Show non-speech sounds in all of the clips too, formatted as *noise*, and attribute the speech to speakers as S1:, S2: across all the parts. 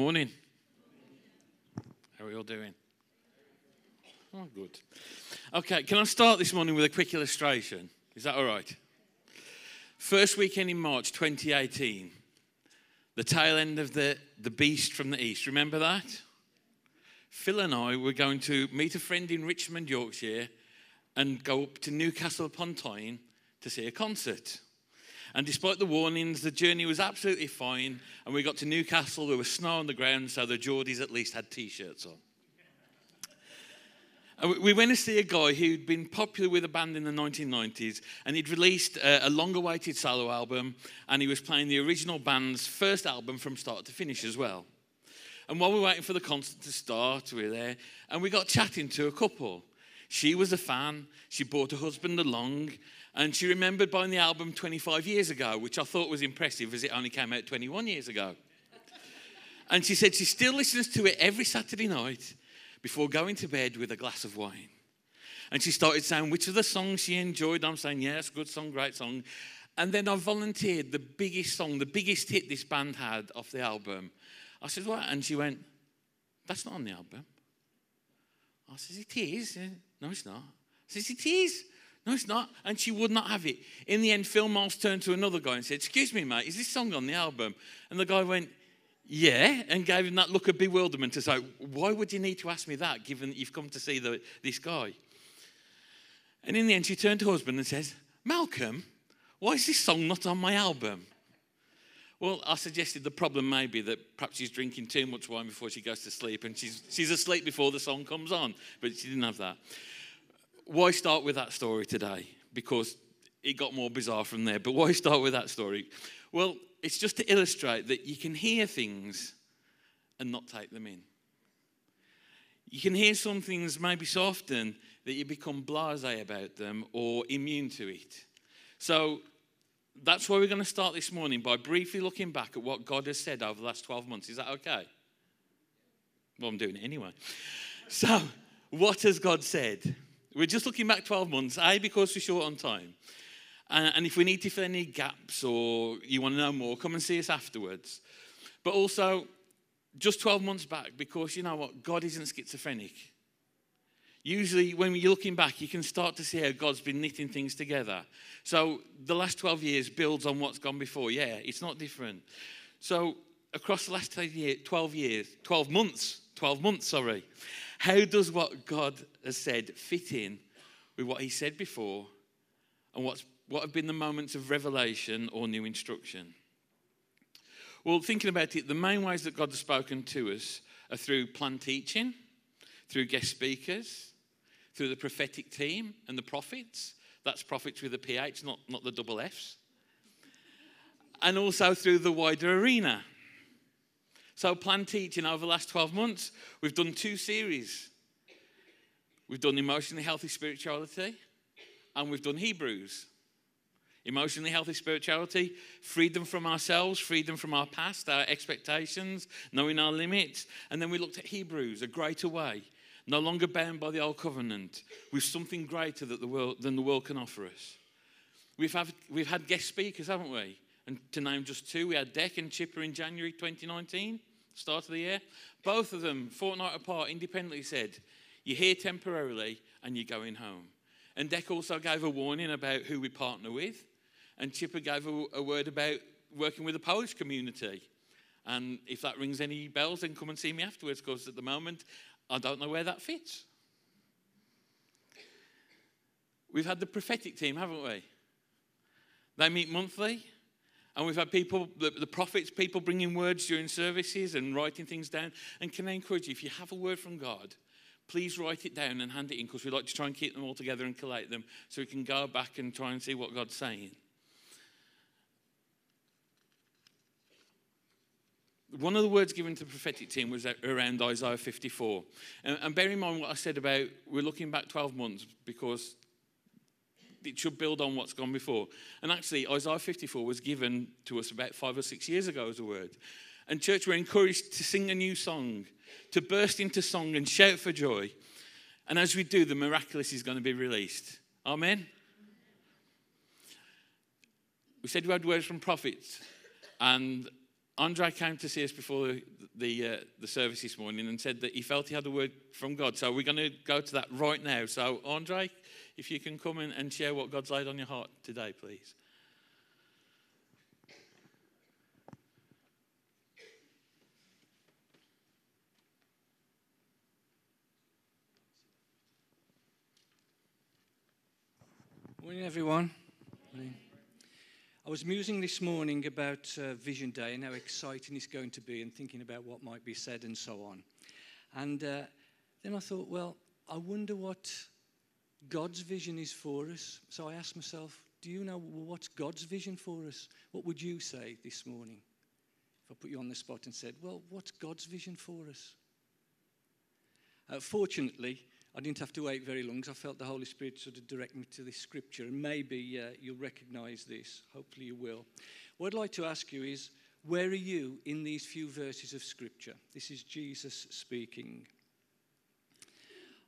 S1: morning. How are we all doing? Oh, good. Okay, can I start this morning with a quick illustration? Is that all right? First weekend in March 2018, the tail end of the, the Beast from the East. Remember that? Phil and I were going to meet a friend in Richmond, Yorkshire, and go up to Newcastle upon Tyne to see a concert. And despite the warnings, the journey was absolutely fine. And we got to Newcastle, there was snow on the ground, so the Geordies at least had t shirts on. We went to see a guy who'd been popular with a band in the 1990s, and he'd released a, long awaited solo album, and he was playing the original band's first album from start to finish as well. And while we were waiting for the concert to start, we were there, and we got chatting to a couple. She was a fan, she brought her husband along, and she remembered buying the album 25 years ago, which I thought was impressive as it only came out 21 years ago. and she said she still listens to it every Saturday night before going to bed with a glass of wine. And she started saying which of the songs she enjoyed. I'm saying, yes, good song, great song. And then I volunteered the biggest song, the biggest hit this band had off the album. I said, what? And she went, that's not on the album. I said, it is. No, it's not. I said, it is. No, it's not. And she would not have it. In the end, Phil Miles turned to another guy and said, Excuse me, mate, is this song on the album? And the guy went, Yeah, and gave him that look of bewilderment to say, Why would you need to ask me that given that you've come to see the, this guy? And in the end, she turned to her husband and says, Malcolm, why is this song not on my album? Well, I suggested the problem may be that perhaps she's drinking too much wine before she goes to sleep and she's, she's asleep before the song comes on, but she didn't have that why start with that story today? Because it got more bizarre from there. But why start with that story? Well, it's just to illustrate that you can hear things and not take them in. You can hear some things maybe so often that you become blase about them or immune to it. So that's why we're going to start this morning by briefly looking back at what God has said over the last 12 months. Is that okay? Well, I'm doing it anyway. So, what has God said? We're just looking back 12 months, A, because we're short on time. And, and if we need to fill any gaps or you want to know more, come and see us afterwards. But also, just 12 months back, because you know what? God isn't schizophrenic. Usually, when you're looking back, you can start to see how God's been knitting things together. So, the last 12 years builds on what's gone before. Yeah, it's not different. So, across the last 12 years, 12 months, 12 months, sorry, how does what God has said fit in with what He said before and what's, what have been the moments of revelation or new instruction? Well, thinking about it, the main ways that God has spoken to us are through planned teaching, through guest speakers, through the prophetic team and the prophets. That's prophets with a PH, not, not the double F's. And also through the wider arena. So, plan teaching over the last 12 months, we've done two series. We've done emotionally healthy spirituality and we've done Hebrews. Emotionally healthy spirituality, freedom from ourselves, freedom from our past, our expectations, knowing our limits. And then we looked at Hebrews, a greater way, no longer bound by the old covenant, with something greater that the world, than the world can offer us. We've, have, we've had guest speakers, haven't we? And to name just two, we had Deck and Chipper in January 2019 start of the year. Both of them, fortnight apart, independently said, You're here temporarily and you're going home. And Deck also gave a warning about who we partner with. And Chipper gave a, a word about working with the Polish community. And if that rings any bells, then come and see me afterwards, because at the moment, I don't know where that fits. We've had the prophetic team, haven't we? They meet monthly. And we've had people, the, prophets, people bringing words during services and writing things down. And can I encourage you, if you have a word from God, please write it down and hand it in because we like to try and keep them all together and collate them so we can go back and try and see what God's saying. One of the words given to the prophetic team was around Isaiah 54. And, and bear in mind what I said about we're looking back 12 months because it should build on what's gone before. And actually, Isaiah 54 was given to us about five or six years ago as a word. And church, we're encouraged to sing a new song, to burst into song and shout for joy. And as we do, the miraculous is going to be released. Amen. We said we had words from prophets, and Andre came to see us before the, the, uh, the service this morning and said that he felt he had a word from God. So we're going to go to that right now. So, Andre, if you can come in and share what God's laid on your heart today, please.
S2: Morning, everyone. I was musing this morning about uh, Vision Day and how exciting it's going to be, and thinking about what might be said and so on. And uh, then I thought, well, I wonder what God's vision is for us. So I asked myself, do you know what's God's vision for us? What would you say this morning if I put you on the spot and said, well, what's God's vision for us? Uh, fortunately, I didn't have to wait very long because I felt the Holy Spirit sort of direct me to this scripture. And maybe uh, you'll recognize this. Hopefully, you will. What I'd like to ask you is where are you in these few verses of scripture? This is Jesus speaking.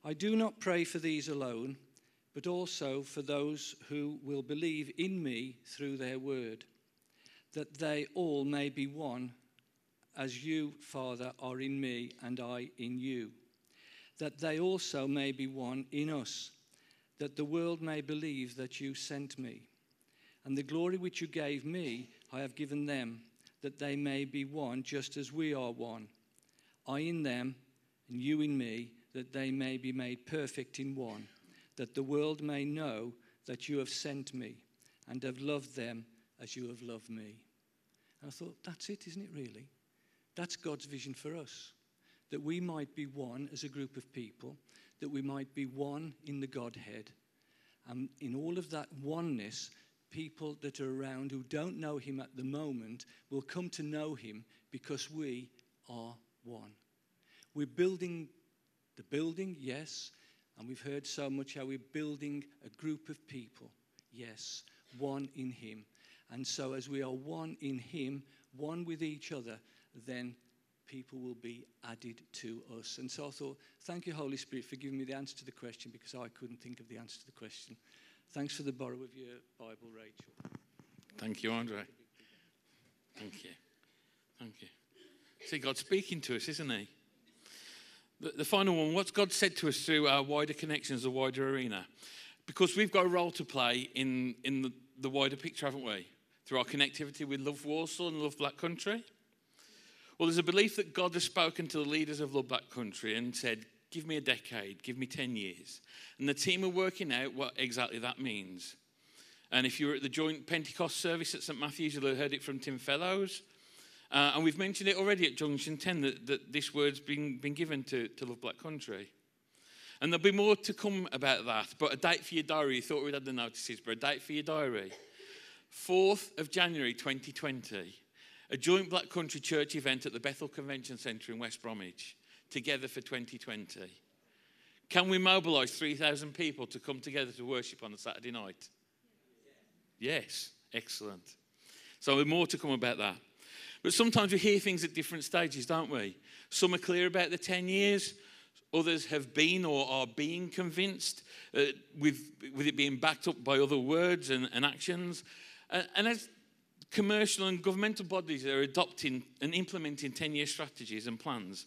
S2: I do not pray for these alone, but also for those who will believe in me through their word, that they all may be one, as you, Father, are in me and I in you that they also may be one in us, that the world may believe that you sent me. And the glory which you gave me, I have given them, that they may be one just as we are one. I in them, and you in me, that they may be made perfect in one, that the world may know that you have sent me and have loved them as you have loved me. And I thought, that's it, isn't it, really? That's God's vision for us that we might be one as a group of people, that we might be one in the Godhead. And in all of that oneness, people that are around who don't know Him at the moment will come to know Him because we are one. We're building the building, yes, and we've heard so much how we're building a group of people, yes, one in Him. And so, as we are one in Him, one with each other, then people will be added to us. And so I thought, thank you, Holy Spirit, for giving me the answer to the question because I couldn't think of the answer to the question. Thanks for the borrow of your Bible, Rachel.
S1: Thank you, Andre. Thank you. Thank you. See, God's speaking to us, isn't He? The, the final one, what's God said to us through our wider connections, the wider arena? Because we've got a role to play in, in the, the wider picture, haven't we? Through our connectivity with Love Walsall and Love Black Country. Well, there's a belief that God has spoken to the leaders of Love Black Country and said, Give me a decade, give me 10 years. And the team are working out what exactly that means. And if you were at the joint Pentecost service at St. Matthew's, you'll have heard it from Tim Fellows. Uh, and we've mentioned it already at Junction 10 that, that this word's been, been given to, to Love Black Country. And there'll be more to come about that. But a date for your diary, you thought we'd had the notices, but a date for your diary. 4th of January 2020 a joint Black Country Church event at the Bethel Convention Centre in West Bromwich, together for 2020. Can we mobilise 3,000 people to come together to worship on a Saturday night? Yes, excellent. So, more to come about that. But sometimes we hear things at different stages, don't we? Some are clear about the 10 years, others have been or are being convinced uh, with, with it being backed up by other words and, and actions. Uh, and as commercial and governmental bodies are adopting and implementing 10 year strategies and plans,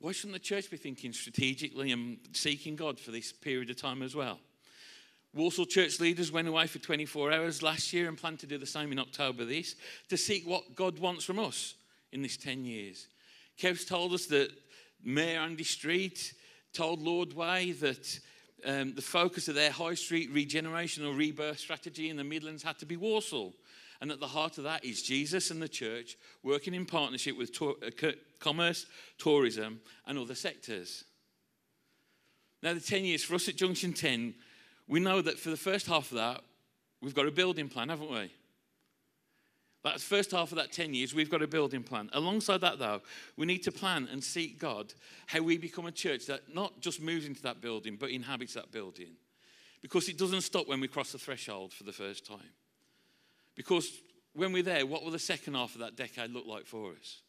S1: why shouldn't the church be thinking strategically and seeking God for this period of time as well? Walsall church leaders went away for 24 hours last year and plan to do the same in October this to seek what God wants from us in this 10 years. Kev's told us that Mayor Andy Street told Lord Way that um, the focus of their high street regeneration or rebirth strategy in the Midlands had to be Walsall. And at the heart of that is Jesus and the church working in partnership with to- uh, commerce, tourism, and other sectors. Now, the 10 years for us at Junction 10, we know that for the first half of that, we've got a building plan, haven't we? That first half of that 10 years, we've got a building plan. Alongside that, though, we need to plan and seek God how we become a church that not just moves into that building, but inhabits that building. Because it doesn't stop when we cross the threshold for the first time. Because when we're there, what will the second half of that decade look like for us?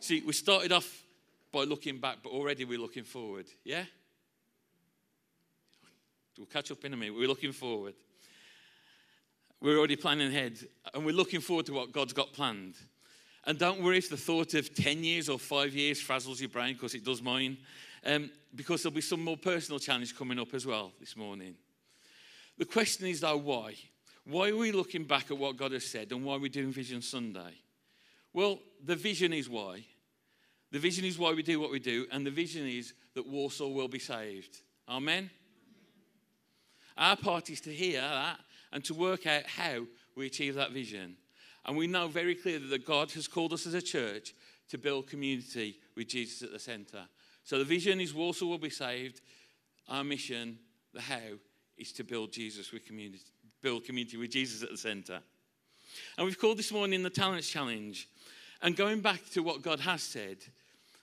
S1: See, we started off by looking back, but already we're looking forward. Yeah? We'll catch up in a minute. We're looking forward. We're already planning ahead, and we're looking forward to what God's got planned. And don't worry if the thought of 10 years or five years frazzles your brain, because it does mine, um, because there'll be some more personal challenge coming up as well this morning. The question is, though, why? Why are we looking back at what God has said and why are we doing Vision Sunday? Well, the vision is why. The vision is why we do what we do, and the vision is that Walsall will be saved. Amen? Our part is to hear that and to work out how we achieve that vision. And we know very clearly that God has called us as a church to build community with Jesus at the centre. So the vision is Walsall will be saved. Our mission, the how, is to build Jesus with community, build community with Jesus at the centre. And we've called this morning the Talents Challenge. And going back to what God has said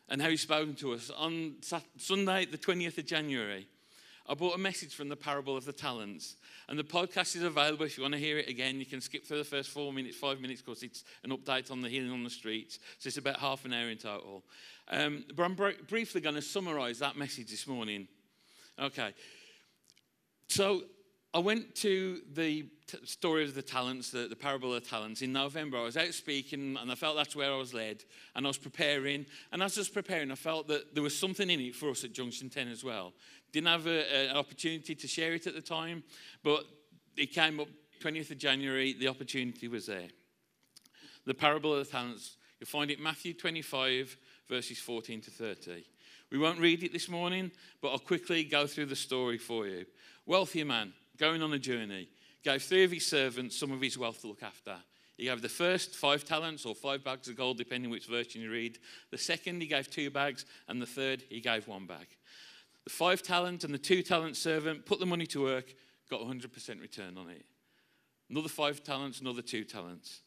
S1: and how He's spoken to us, on Sunday, the 20th of January, I brought a message from the parable of the talents. And the podcast is available. If you want to hear it again, you can skip through the first four minutes, five minutes, because it's an update on the healing on the streets. So it's about half an hour in total. Um, but I'm br- briefly going to summarize that message this morning. Okay. So I went to the t- story of the talents, the, the parable of the talents, in November. I was out speaking and I felt that's where I was led. And I was preparing. And as I was preparing, I felt that there was something in it for us at Junction 10 as well. Didn't have a, an opportunity to share it at the time, but it came up 20th of January, the opportunity was there. The parable of the talents, you'll find it Matthew 25, verses 14 to 30. We won't read it this morning, but I'll quickly go through the story for you. Wealthy man, going on a journey, gave three of his servants some of his wealth to look after. He gave the first five talents or five bags of gold, depending which version you read. The second, he gave two bags. And the third, he gave one bag. The five talent and the two talent servant put the money to work, got 100% return on it. Another five talents, another two talents,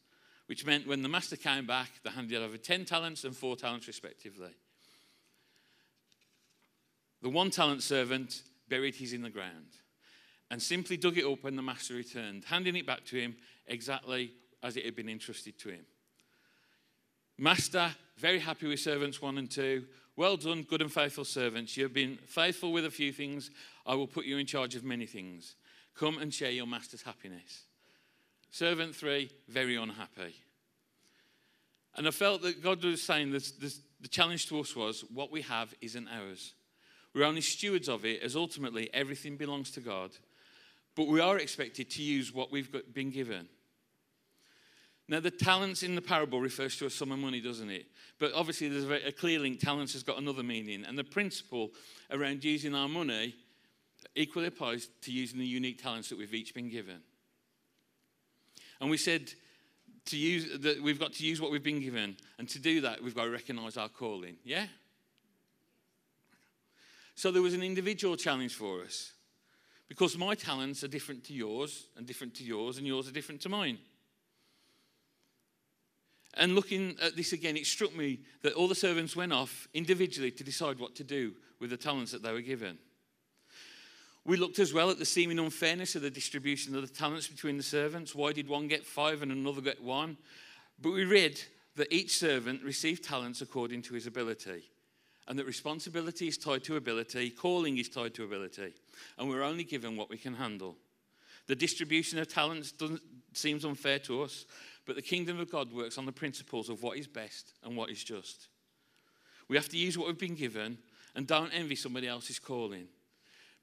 S1: which meant when the master came back, they handed over 10 talents and four talents respectively. The one talent servant buried his in the ground and simply dug it up when the master returned, handing it back to him exactly as it had been entrusted to him. Master, very happy with servants one and two, well done, good and faithful servants. You have been faithful with a few things. I will put you in charge of many things. Come and share your master's happiness. Servant three, very unhappy. And I felt that God was saying this, this, the challenge to us was what we have isn't ours. We're only stewards of it, as ultimately everything belongs to God. But we are expected to use what we've got, been given. Now, the talents in the parable refers to a sum of money, doesn't it? But obviously, there's a, very, a clear link. Talents has got another meaning. And the principle around using our money equally applies to using the unique talents that we've each been given. And we said to use that we've got to use what we've been given. And to do that, we've got to recognize our calling. Yeah? So there was an individual challenge for us. Because my talents are different to yours, and different to yours, and yours are different to mine. And looking at this again, it struck me that all the servants went off individually to decide what to do with the talents that they were given. We looked as well at the seeming unfairness of the distribution of the talents between the servants. Why did one get five and another get one? But we read that each servant received talents according to his ability, and that responsibility is tied to ability, calling is tied to ability, and we're only given what we can handle. The distribution of talents seems unfair to us, but the kingdom of God works on the principles of what is best and what is just. We have to use what we've been given and don't envy somebody else's calling.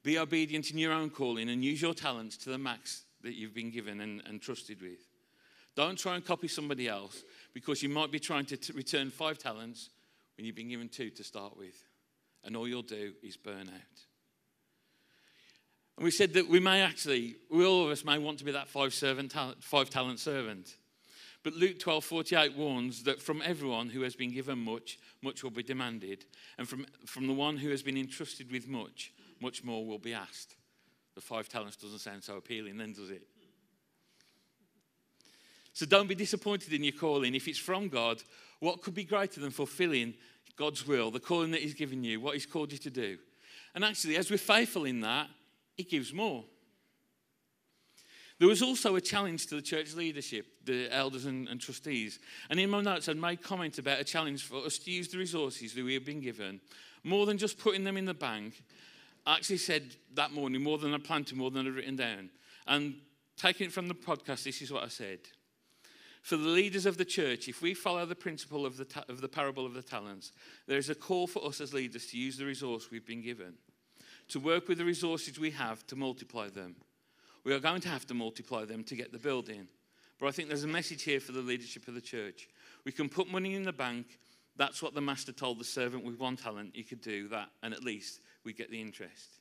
S1: Be obedient in your own calling and use your talents to the max that you've been given and, and trusted with. Don't try and copy somebody else because you might be trying to t- return five talents when you've been given two to start with. And all you'll do is burn out. And we said that we may actually, we all of us may want to be that five, servant, five talent servant. But Luke 12 48 warns that from everyone who has been given much, much will be demanded. And from, from the one who has been entrusted with much, much more will be asked. The five talents doesn't sound so appealing, then, does it? So don't be disappointed in your calling. If it's from God, what could be greater than fulfilling God's will, the calling that He's given you, what He's called you to do? And actually, as we're faithful in that, He gives more. There was also a challenge to the church leadership, the elders and, and, trustees. And in my notes, I made comment about a challenge for us to use the resources that we have been given, more than just putting them in the bank. I actually said that morning, more than I planned to, more than I'd written down. And taking it from the podcast, this is what I said. For the leaders of the church, if we follow the principle of the, ta- of the parable of the talents, there is a call for us as leaders to use the resource we've been given, to work with the resources we have to multiply them. We are going to have to multiply them to get the building. But I think there's a message here for the leadership of the church. We can put money in the bank. That's what the master told the servant with one talent. You could do that, and at least we get the interest.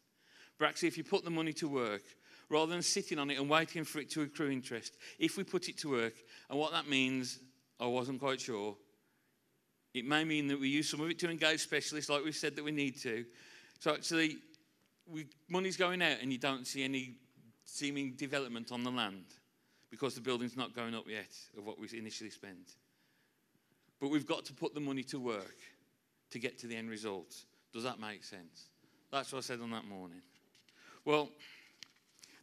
S1: But actually, if you put the money to work, rather than sitting on it and waiting for it to accrue interest, if we put it to work, and what that means, I wasn't quite sure. It may mean that we use some of it to engage specialists, like we've said that we need to. So actually, we, money's going out, and you don't see any seeming development on the land because the building's not going up yet of what we initially spent. But we've got to put the money to work to get to the end result. Does that make sense? That's what I said on that morning. Well,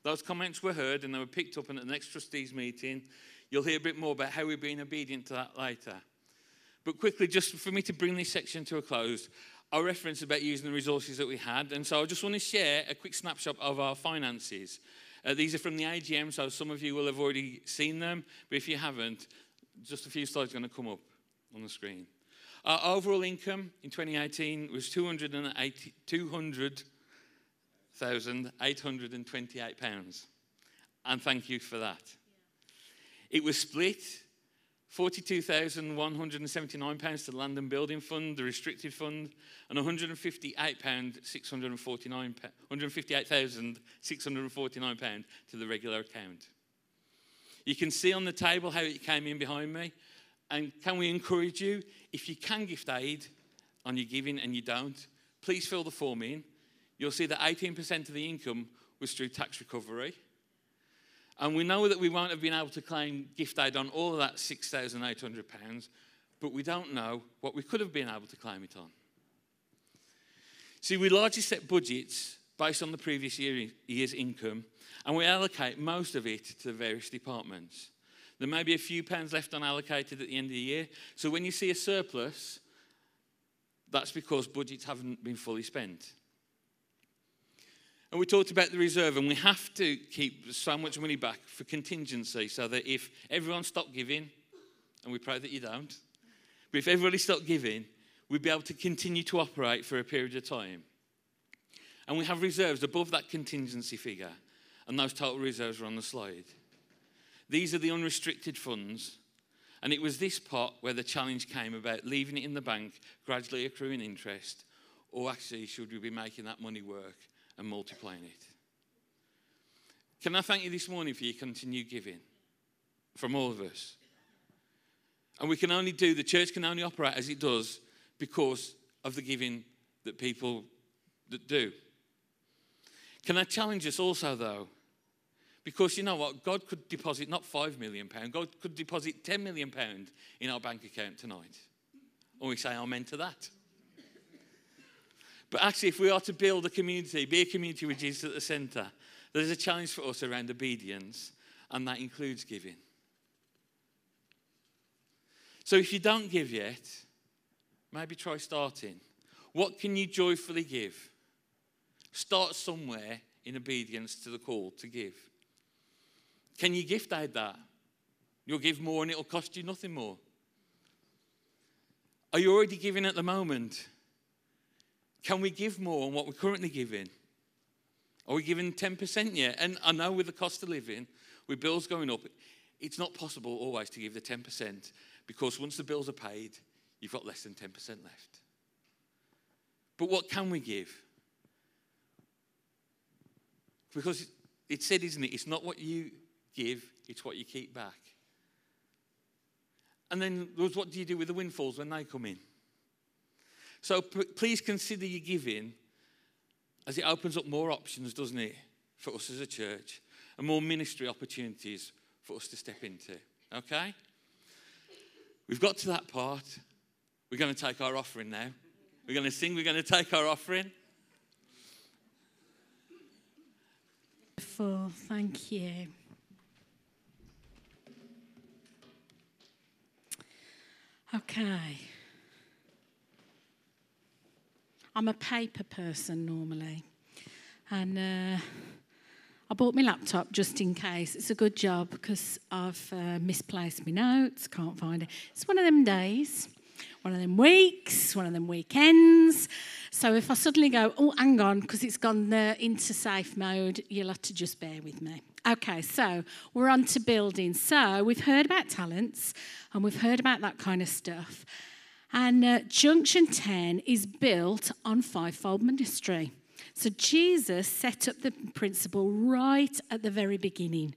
S1: those comments were heard and they were picked up in the next trustees meeting. You'll hear a bit more about how we've been obedient to that later. But quickly, just for me to bring this section to a close, I referenced about using the resources that we had. And so I just want to share a quick snapshot of our finances. Uh, these are from the AGM, so some of you will have already seen them. But if you haven't, just a few slides are going to come up on the screen. Our overall income in 2018 was 280, 200 £1,828. And thank you for that. Yeah. It was split £42,179 to the Land and Building Fund, the Restricted Fund, and £158,649 £158, to the regular account. You can see on the table how it came in behind me. And can we encourage you, if you can gift aid on your giving and you don't, please fill the form in You'll see that 18% of the income was through tax recovery. And we know that we won't have been able to claim gift aid on all of that £6,800, but we don't know what we could have been able to claim it on. See, we largely set budgets based on the previous year, year's income, and we allocate most of it to the various departments. There may be a few pounds left unallocated at the end of the year. So when you see a surplus, that's because budgets haven't been fully spent. And we talked about the reserve, and we have to keep so much money back for contingency so that if everyone stopped giving, and we pray that you don't, but if everybody stopped giving, we'd be able to continue to operate for a period of time. And we have reserves above that contingency figure, and those total reserves are on the slide. These are the unrestricted funds, and it was this pot where the challenge came about leaving it in the bank, gradually accruing interest, or actually, should we be making that money work and multiplying it. Can I thank you this morning for your continued giving from all of us? And we can only do, the church can only operate as it does because of the giving that people that do. Can I challenge us also, though? Because you know what? God could deposit not £5 million, God could deposit £10 million in our bank account tonight. And we say amen to that. But actually, if we are to build a community, be a community with Jesus at the centre, there's a challenge for us around obedience, and that includes giving. So if you don't give yet, maybe try starting. What can you joyfully give? Start somewhere in obedience to the call to give. Can you gift aid that? You'll give more and it'll cost you nothing more. Are you already giving at the moment? Can we give more on what we're currently giving? Are we giving 10% yet? And I know with the cost of living, with bills going up, it's not possible always to give the 10% because once the bills are paid, you've got less than 10% left. But what can we give? Because it said, isn't it? It's not what you give, it's what you keep back. And then what do you do with the windfalls when they come in? So p- please consider your giving as it opens up more options, doesn't it, for us as a church and more ministry opportunities for us to step into. Okay? We've got to that part. We're going to take our offering now. We're going to sing, we're going to take our offering.
S3: Wonderful, thank you. Okay. I'm a paper person normally. And uh, I bought my laptop just in case. It's a good job because I've uh, misplaced my notes, can't find it. It's one of them days, one of them weeks, one of them weekends. So if I suddenly go, oh, hang on, because it's gone uh, into safe mode, you'll have to just bear with me. Okay, so we're on to building. So we've heard about talents and we've heard about that kind of stuff. And uh, Junction 10 is built on fivefold ministry. So Jesus set up the principle right at the very beginning,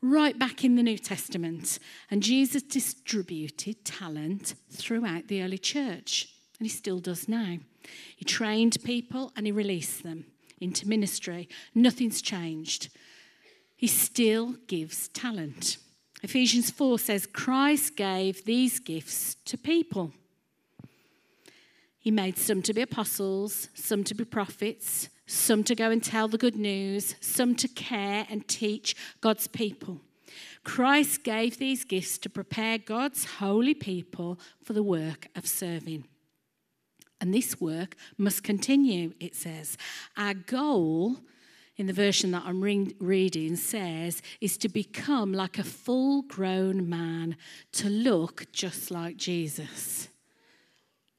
S3: right back in the New Testament. And Jesus distributed talent throughout the early church, and he still does now. He trained people and he released them into ministry. Nothing's changed. He still gives talent. Ephesians 4 says Christ gave these gifts to people. He made some to be apostles, some to be prophets, some to go and tell the good news, some to care and teach God's people. Christ gave these gifts to prepare God's holy people for the work of serving. And this work must continue, it says. Our goal, in the version that I'm re- reading, says, is to become like a full grown man, to look just like Jesus.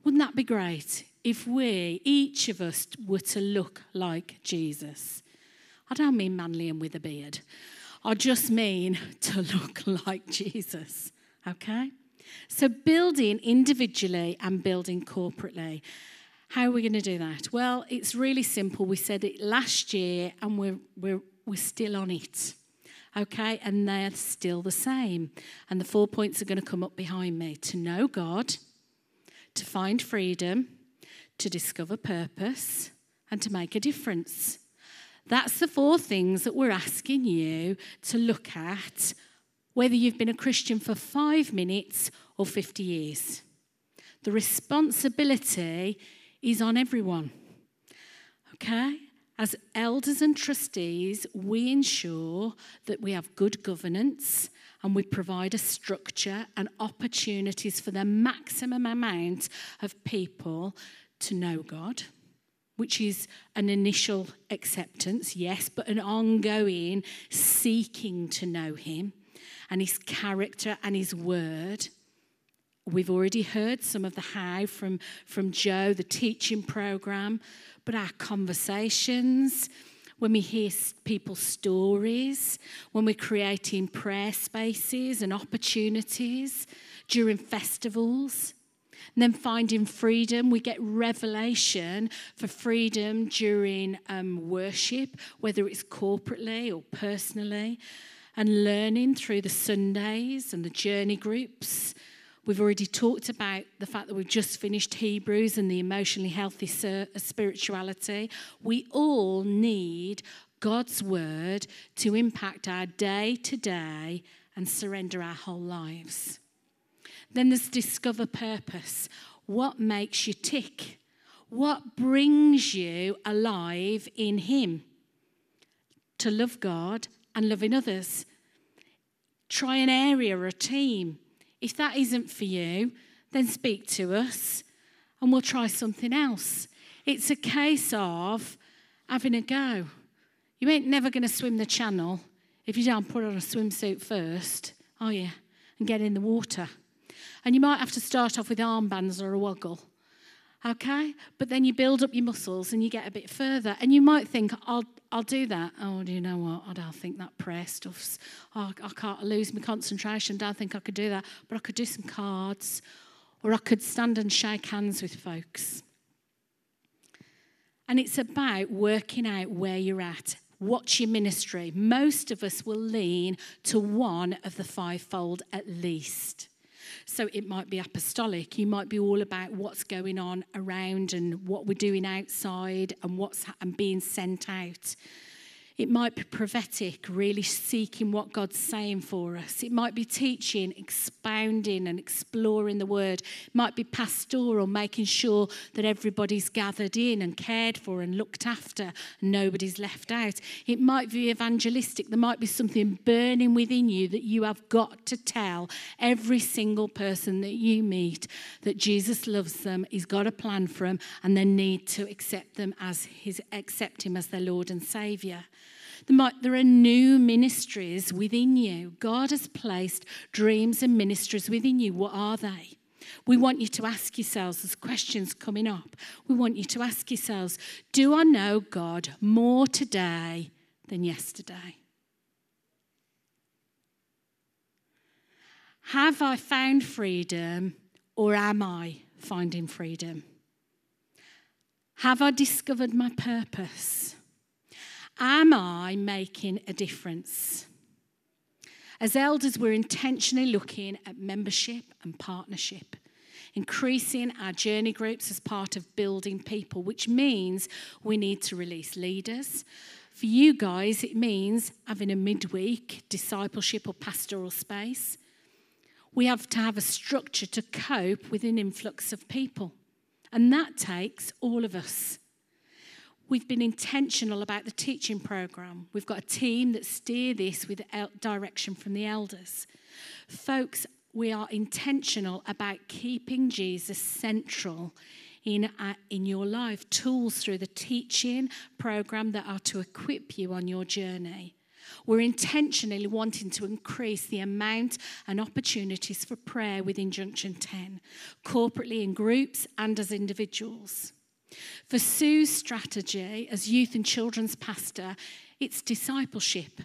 S3: Wouldn't that be great if we, each of us, were to look like Jesus? I don't mean manly and with a beard. I just mean to look *laughs* like Jesus. Okay? So, building individually and building corporately. How are we going to do that? Well, it's really simple. We said it last year and we're, we're, we're still on it. Okay? And they're still the same. And the four points are going to come up behind me to know God to find freedom, to discover purpose, and to make a difference. That's the four things that we're asking you to look at, whether you've been a Christian for five minutes or 50 years. The responsibility is on everyone. Okay? As elders and trustees, we ensure that we have good governance and we provide a structure and opportunities for the maximum amount of people to know God, which is an initial acceptance, yes, but an ongoing seeking to know Him and His character and His word. We've already heard some of the how from, from Joe, the teaching program, but our conversations, when we hear people's stories, when we're creating prayer spaces and opportunities during festivals. And then finding freedom, we get revelation for freedom during um, worship, whether it's corporately or personally, and learning through the Sundays and the journey groups We've already talked about the fact that we've just finished Hebrews and the emotionally healthy uh, spirituality. We all need God's word to impact our day to day and surrender our whole lives. Then there's discover purpose. What makes you tick? What brings you alive in Him? To love God and loving others. Try an area or a team if that isn't for you, then speak to us and we'll try something else. It's a case of having a go. You ain't never going to swim the channel if you don't put on a swimsuit first, are you? And get in the water. And you might have to start off with armbands or a woggle okay? But then you build up your muscles and you get a bit further. And you might think, I'll, I'll do that. Oh, do you know what? I don't think that prayer stuff's, oh, I can't lose my concentration. Don't think I could do that. But I could do some cards or I could stand and shake hands with folks. And it's about working out where you're at. What's your ministry? Most of us will lean to one of the fivefold at least. So it might be apostolic. You might be all about what's going on around and what we're doing outside and what's and being sent out. It might be prophetic, really seeking what God's saying for us. It might be teaching, expounding, and exploring the word. It might be pastoral, making sure that everybody's gathered in and cared for and looked after, and nobody's left out. It might be evangelistic. There might be something burning within you that you have got to tell every single person that you meet that Jesus loves them, He's got a plan for them, and they need to accept them as His accept Him as their Lord and Savior. There, are new ministries within you. God has placed dreams and ministries within you. What are they? We want you to ask yourselves, as questions coming up, we want you to ask yourselves, do I know God more today than yesterday? Have I found freedom or am I finding freedom? Have I discovered my purpose? Am I making a difference? As elders, we're intentionally looking at membership and partnership, increasing our journey groups as part of building people, which means we need to release leaders. For you guys, it means having a midweek discipleship or pastoral space. We have to have a structure to cope with an influx of people, and that takes all of us. We've been intentional about the teaching program. We've got a team that steer this with direction from the elders. Folks, we are intentional about keeping Jesus central in, uh, in your life, tools through the teaching program that are to equip you on your journey. We're intentionally wanting to increase the amount and opportunities for prayer within Junction 10, corporately in groups and as individuals. For Sue's strategy as youth and children's pastor, it's discipleship,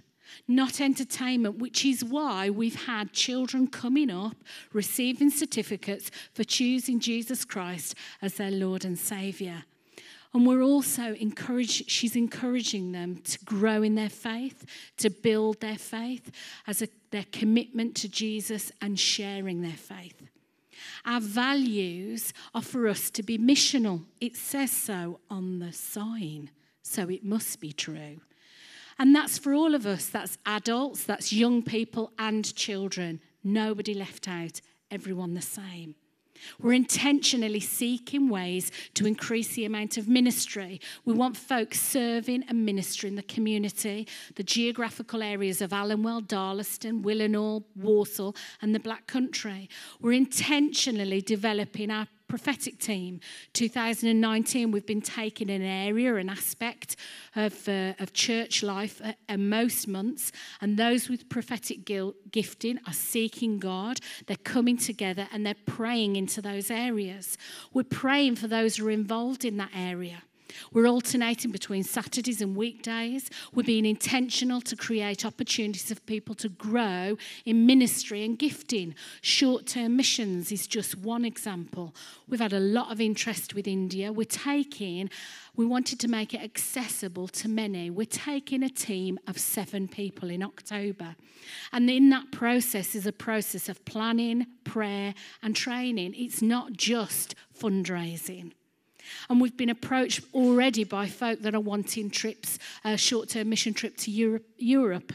S3: not entertainment, which is why we've had children coming up receiving certificates for choosing Jesus Christ as their Lord and Saviour. And we're also encouraged, she's encouraging them to grow in their faith, to build their faith as a, their commitment to Jesus and sharing their faith. Our values are for us to be missional. It says so on the sign, so it must be true. And that's for all of us. That's adults, that's young people, and children. Nobody left out, everyone the same. We're intentionally seeking ways to increase the amount of ministry. We want folks serving and ministering the community, the geographical areas of Alumwell, Darlaston, Willenhall, Walsall, and the Black Country. We're intentionally developing our prophetic team. 2019, we've been taking an area, an aspect of, uh, of church life uh, most months, and those with prophetic gifting are seeking God. They're coming together and they're praying into those areas. We're praying for those who are involved in that area. We're alternating between Saturdays and weekdays. We're being intentional to create opportunities for people to grow in ministry and gifting. Short term missions is just one example. We've had a lot of interest with India. We're taking, we wanted to make it accessible to many. We're taking a team of seven people in October. And in that process is a process of planning, prayer, and training. It's not just fundraising. And we've been approached already by folk that are wanting trips, a short term mission trip to Europe, Europe.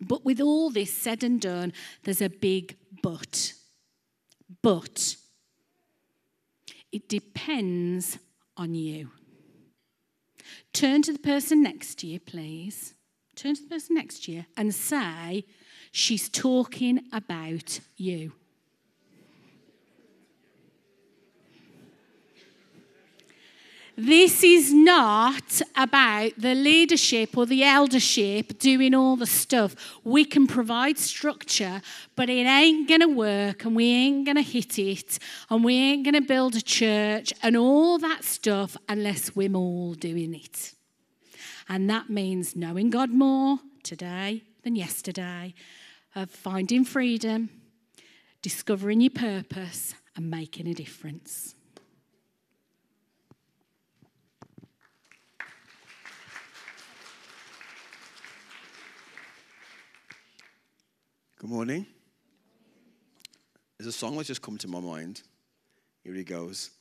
S3: But with all this said and done, there's a big but. But it depends on you. Turn to the person next to you, please. Turn to the person next to you and say, She's talking about you. This is not about the leadership or the eldership doing all the stuff. We can provide structure, but it ain't going to work and we ain't going to hit it and we ain't going to build a church and all that stuff unless we're all doing it. And that means knowing God more today than yesterday, of finding freedom, discovering your purpose, and making a difference.
S4: Good morning. There's a song that's just come to my mind. Here he goes.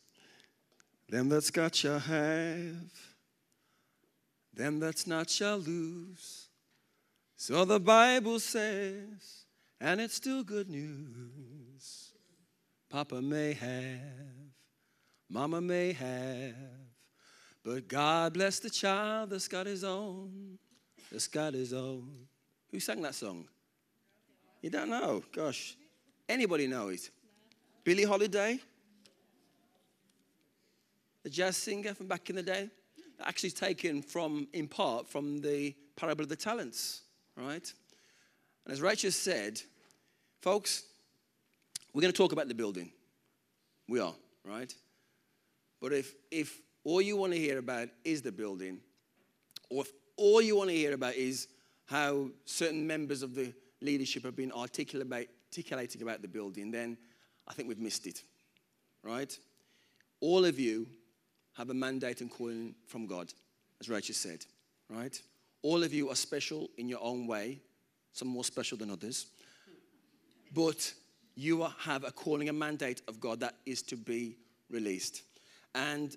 S4: Them that's got shall have, them that's not shall lose. So the Bible says, and it's still good news. Papa may have, Mama may have, but God bless the child that's got his own, that's got his own. Who sang that song? You don't know? Gosh. Anybody know it? Billie Holiday? The jazz singer from back in the day? actually taken from, in part, from the parable of the talents, right? And as Rachel said, folks, we're going to talk about the building. We are, right? But if, if all you want to hear about is the building, or if all you want to hear about is how certain members of the leadership have been articulating about the building, then I think we've missed it, right? All of you have a mandate and calling from God, as Rachel said, right? All of you are special in your own way, some more special than others. But you have a calling, a mandate of God that is to be released. And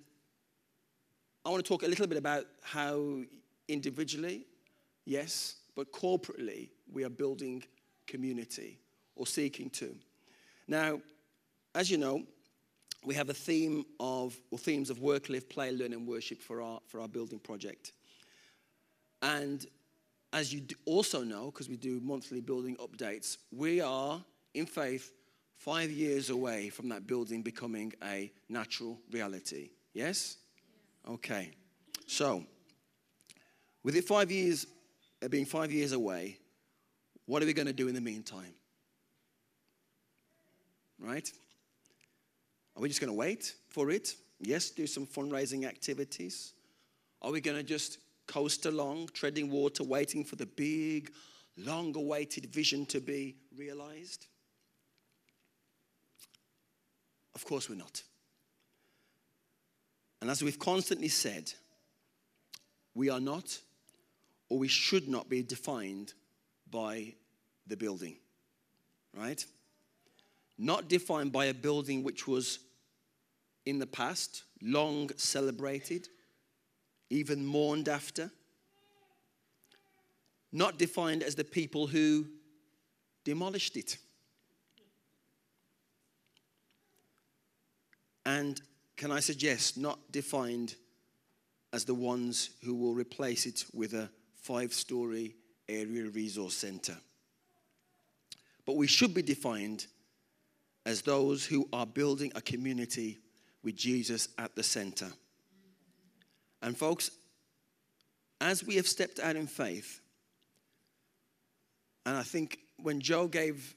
S4: I want to talk a little bit about how individually, yes, but corporately, we are building community or seeking to. Now, as you know, we have a theme of, or themes of work, live, play, learn, and worship for our, for our building project. And as you also know, because we do monthly building updates, we are, in faith, five years away from that building becoming a natural reality. Yes? Okay. So, with it five years, being five years away, what are we going to do in the meantime? Right? Are we just going to wait for it? Yes, do some fundraising activities. Are we going to just coast along, treading water, waiting for the big, long awaited vision to be realized? Of course, we're not. And as we've constantly said, we are not or we should not be defined by the building, right? Not defined by a building which was in the past long celebrated, even mourned after. Not defined as the people who demolished it. And can I suggest, not defined as the ones who will replace it with a five story area resource center. But we should be defined as those who are building a community with Jesus at the center. And, folks, as we have stepped out in faith, and I think when Joe gave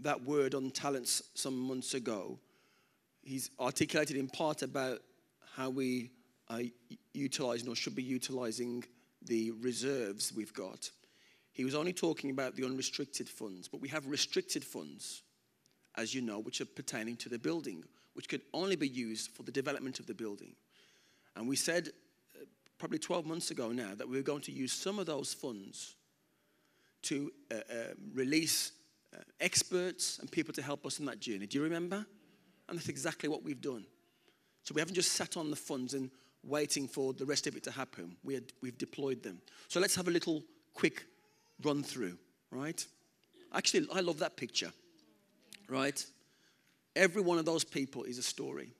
S4: that word on talents some months ago, he's articulated in part about how we are utilizing or should be utilizing the reserves we've got. He was only talking about the unrestricted funds, but we have restricted funds, as you know, which are pertaining to the building, which could only be used for the development of the building. And we said uh, probably 12 months ago now that we were going to use some of those funds to uh, uh, release experts and people to help us in that journey. Do you remember? And that's exactly what we've done. So we haven't just sat on the funds and waiting for the rest of it to happen. We had, we've deployed them. So let's have a little quick run through, right? Actually, I love that picture, right? Every one of those people is a story.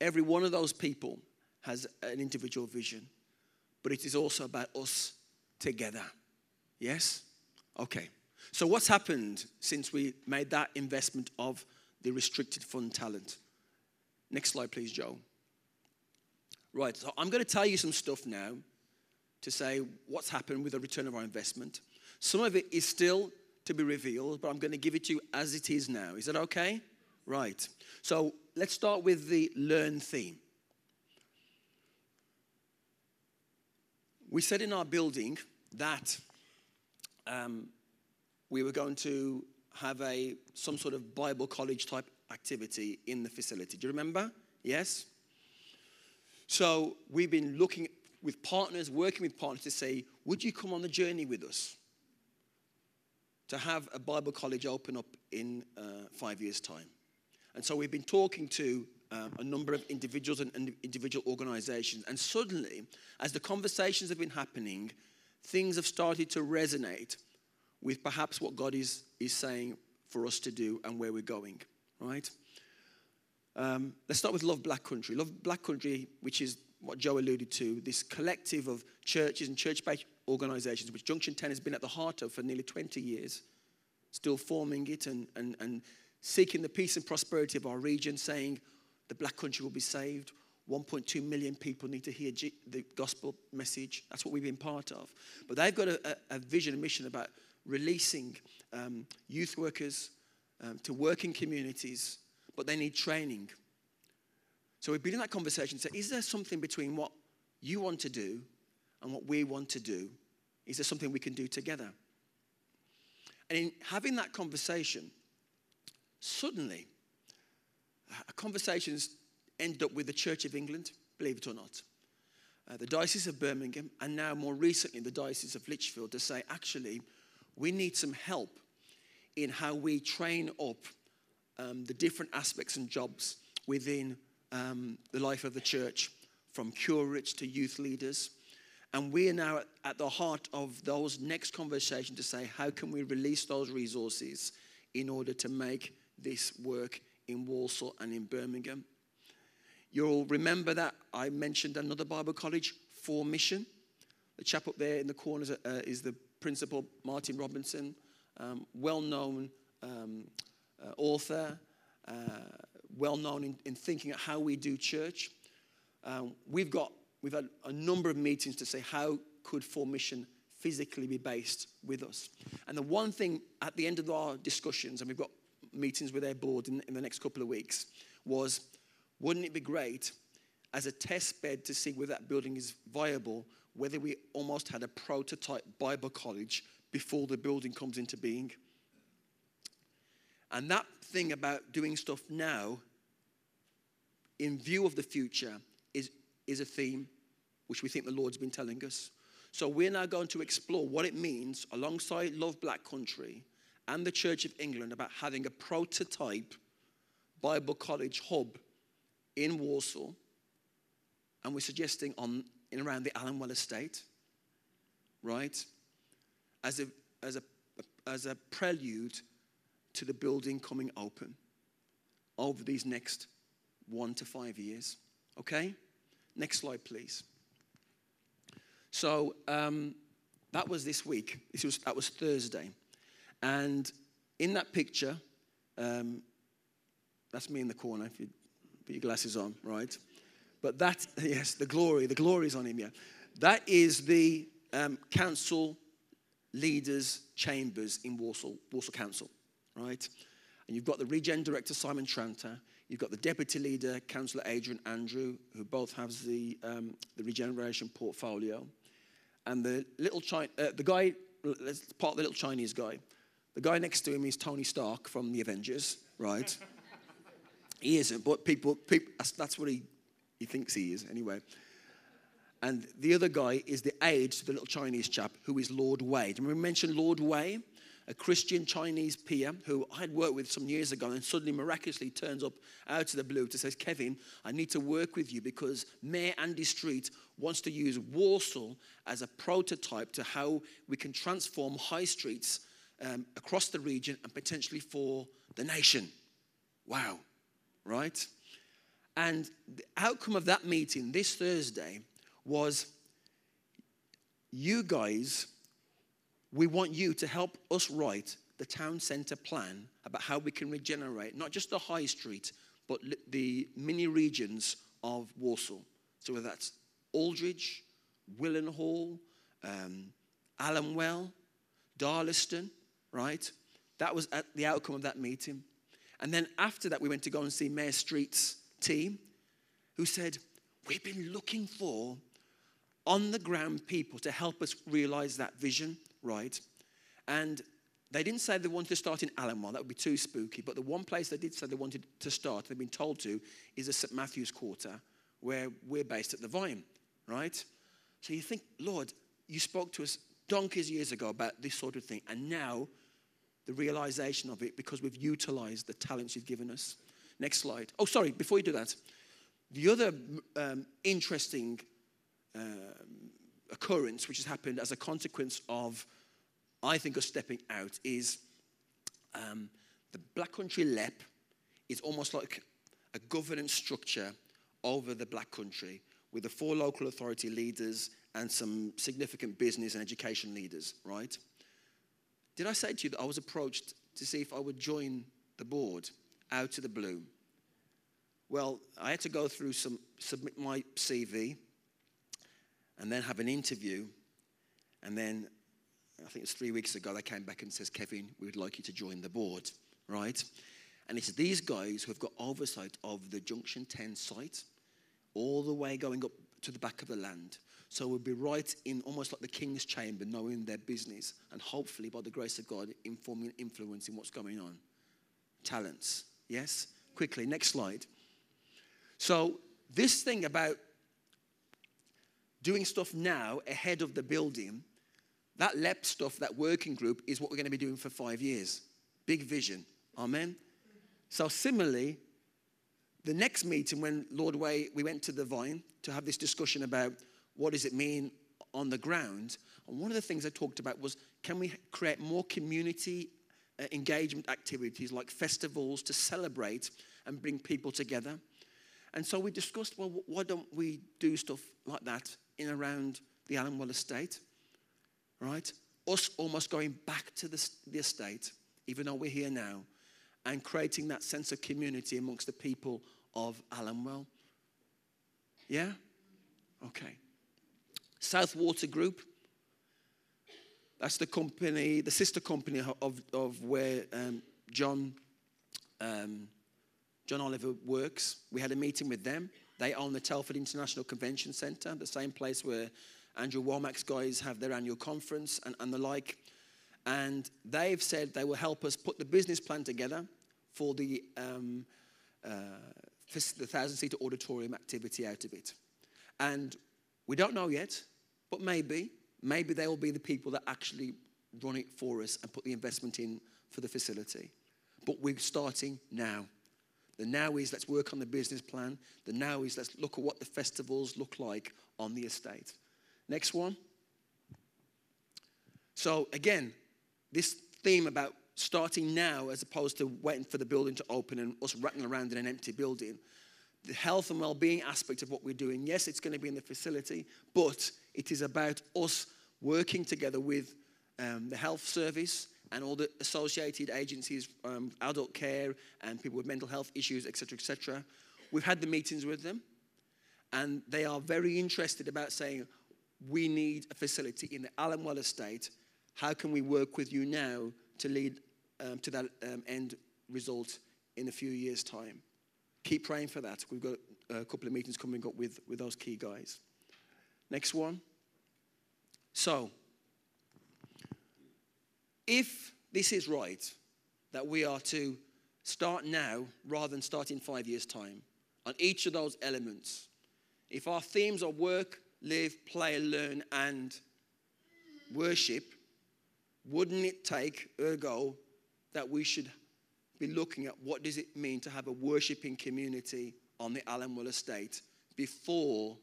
S4: Every one of those people has an individual vision, but it is also about us together. Yes? Okay. So, what's happened since we made that investment of the restricted fund talent? Next slide, please, Joe. Right, so I'm going to tell you some stuff now to say what's happened with the return of our investment. Some of it is still to be revealed, but I'm going to give it to you as it is now. Is that okay? Right. So let's start with the learn theme. We said in our building that um, we were going to have a some sort of Bible college type activity in the facility. Do you remember? Yes. So we've been looking with partners, working with partners to say, would you come on the journey with us? To have a Bible college open up in uh, five years' time. And so we've been talking to um, a number of individuals and, and individual organizations. And suddenly, as the conversations have been happening, things have started to resonate with perhaps what God is, is saying for us to do and where we're going, right? Um, let's start with Love Black Country. Love Black Country, which is what Joe alluded to, this collective of churches and church based organizations, which Junction 10 has been at the heart of for nearly 20 years, still forming it and, and, and seeking the peace and prosperity of our region, saying the black country will be saved. 1.2 million people need to hear G- the gospel message. That's what we've been part of. But they've got a, a, a vision and mission about releasing um, youth workers um, to work in communities, but they need training. So we've been in that conversation. So, is there something between what you want to do and what we want to do? Is there something we can do together? And in having that conversation, suddenly, uh, conversations end up with the Church of England, believe it or not. Uh, the Diocese of Birmingham, and now more recently the Diocese of Lichfield, to say, actually, we need some help in how we train up um, the different aspects and jobs within um, the life of the church, from curates to youth leaders. And we are now at, at the heart of those next conversations to say, how can we release those resources in order to make this work in Walsall and in Birmingham? You'll remember that I mentioned another Bible college ForMission. The chap up there in the corner uh, is the principal, Martin Robinson, um, well known um, uh, author, uh, well known in, in, thinking of how we do church. Um, we've, got, we've had a number of meetings to say how could ForMission physically be based with us. And the one thing at the end of our discussions, and we've got meetings with their board in, in the next couple of weeks, was wouldn't it be great as a test bed to see whether that building is viable, whether we almost had a prototype Bible college before the building comes into being? And that thing about doing stuff now in view of the future is, a theme which we think the Lord's been telling us. So we're now going to explore what it means alongside Love Black Country and the Church of England about having a prototype Bible college hub in Walsall. And we're suggesting on in around the Alumwell estate, right? As a, as a, as a prelude to the building coming open over these next one to five years. Okay? Next slide, please. So um, that was this week. This was, that was Thursday. And in that picture, um, that's me in the corner, if you put your glasses on, right? But that, *laughs* yes, the glory, the glory is on him, yeah. That is the um, council leaders' chambers in Walsall, Walsall Council right? And you've got the Regen director, Simon Tranter. You've got the deputy leader, Councillor Adrian Andrew, who both has the, um, the regeneration portfolio. And the little Chi- uh, the guy, part of the little Chinese guy. The guy next to him is Tony Stark from the Avengers, right? *laughs* he isn't, but people, people that's, that's what he, he thinks he is anyway. And the other guy is the aide to the little Chinese chap who is Lord Wei. And we mentioned Lord Wei a Christian Chinese peer who I'd worked with some years ago and suddenly miraculously turns up out of the blue to says, Kevin, I need to work with you because Mayor Andy Street wants to use Walsall as a prototype to how we can transform high streets um, across the region and potentially for the nation. Wow, right? And the outcome of that meeting this Thursday was you guys we want you to help us write the town centre plan about how we can regenerate not just the high street, but the mini regions of Walsall. So whether that's Aldridge, Willenhall, um, Alumwell, Darlaston, right? That was at the outcome of that meeting. And then after that, we went to go and see Mayor Street's team, who said, We've been looking for on the ground people to help us realize that vision right? And they didn't say they wanted to start in Alumwell, that would be too spooky. But the one place they did say they wanted to start, they've been told to, is the St. Matthew's Quarter, where we're based at the Vine, right? So you think, Lord, you spoke to us donkeys years ago about this sort of thing, and now the realization of it because we've utilized the talents you've given us. Next slide. Oh, sorry, before you do that, the other um, interesting um, occurrence which has happened as a consequence of, I think, of stepping out is um, the Black Country LEP is almost like a governance structure over the Black Country with the four local authority leaders and some significant business and education leaders, right? Did I say to you that I was approached to see if I would join the board out of the blue? Well, I had to go through some, submit my CV, and then have an interview. And then, I think it was three weeks ago, they came back and says, Kevin, we would like you to join the board, right? And it's these guys who have got oversight of the Junction 10 site, all the way going up to the back of the land. So we'll be right in almost like the king's chamber, knowing their business, and hopefully, by the grace of God, informing and influencing what's going on. Talents, yes? Quickly, next slide. So, this thing about doing stuff now ahead of the building, that LEP stuff, that working group, is what we're going to be doing for five years. Big vision. Amen. So, similarly, the next meeting when Lord Wei, we went to the Vine to have this discussion about what does it mean on the ground. And one of the things I talked about was can we create more community uh, engagement activities like festivals to celebrate and bring people together? And so we discussed, well, why don't we do stuff like that in around the Alumwell estate, right? Us almost going back to the, the estate, even though we're here now, and creating that sense of community amongst the people of Alumwell. Yeah? Okay. Southwater Group. That's the company, the sister company of, of where um, John, um, John Oliver works. We had a meeting with them. They own the Telford International Convention Centre, the same place where Andrew Wommack's guys have their annual conference and, and the like. And they've said they will help us put the business plan together for the, um, uh, the thousand seater auditorium activity out of it. And we don't know yet, but maybe, maybe they will be the people that actually run it for us and put the investment in for the facility. But we're starting now. The now is let's work on the business plan. The now is let's look at what the festivals look like on the estate. Next one. So, again, this theme about starting now as opposed to waiting for the building to open and us rattling around in an empty building. The health and well being aspect of what we're doing, yes, it's going to be in the facility, but it is about us working together with um, the health service and all the associated agencies, um, adult care and people with mental health issues, etc., etc. We've had the meetings with them, and they are very interested about saying, we need a facility in the Alumwell estate. How can we work with you now to lead um, to that um, end result in a few years' time? Keep praying for that. We've got a couple of meetings coming up with, with those key guys. Next one. So, if this is right, that we are to start now rather than start in five years' time on each of those elements, if our themes are work, live, play, learn, and worship, wouldn't it take, ergo, that we should be looking at what does it mean to have a worshiping community on the Alumwell estate before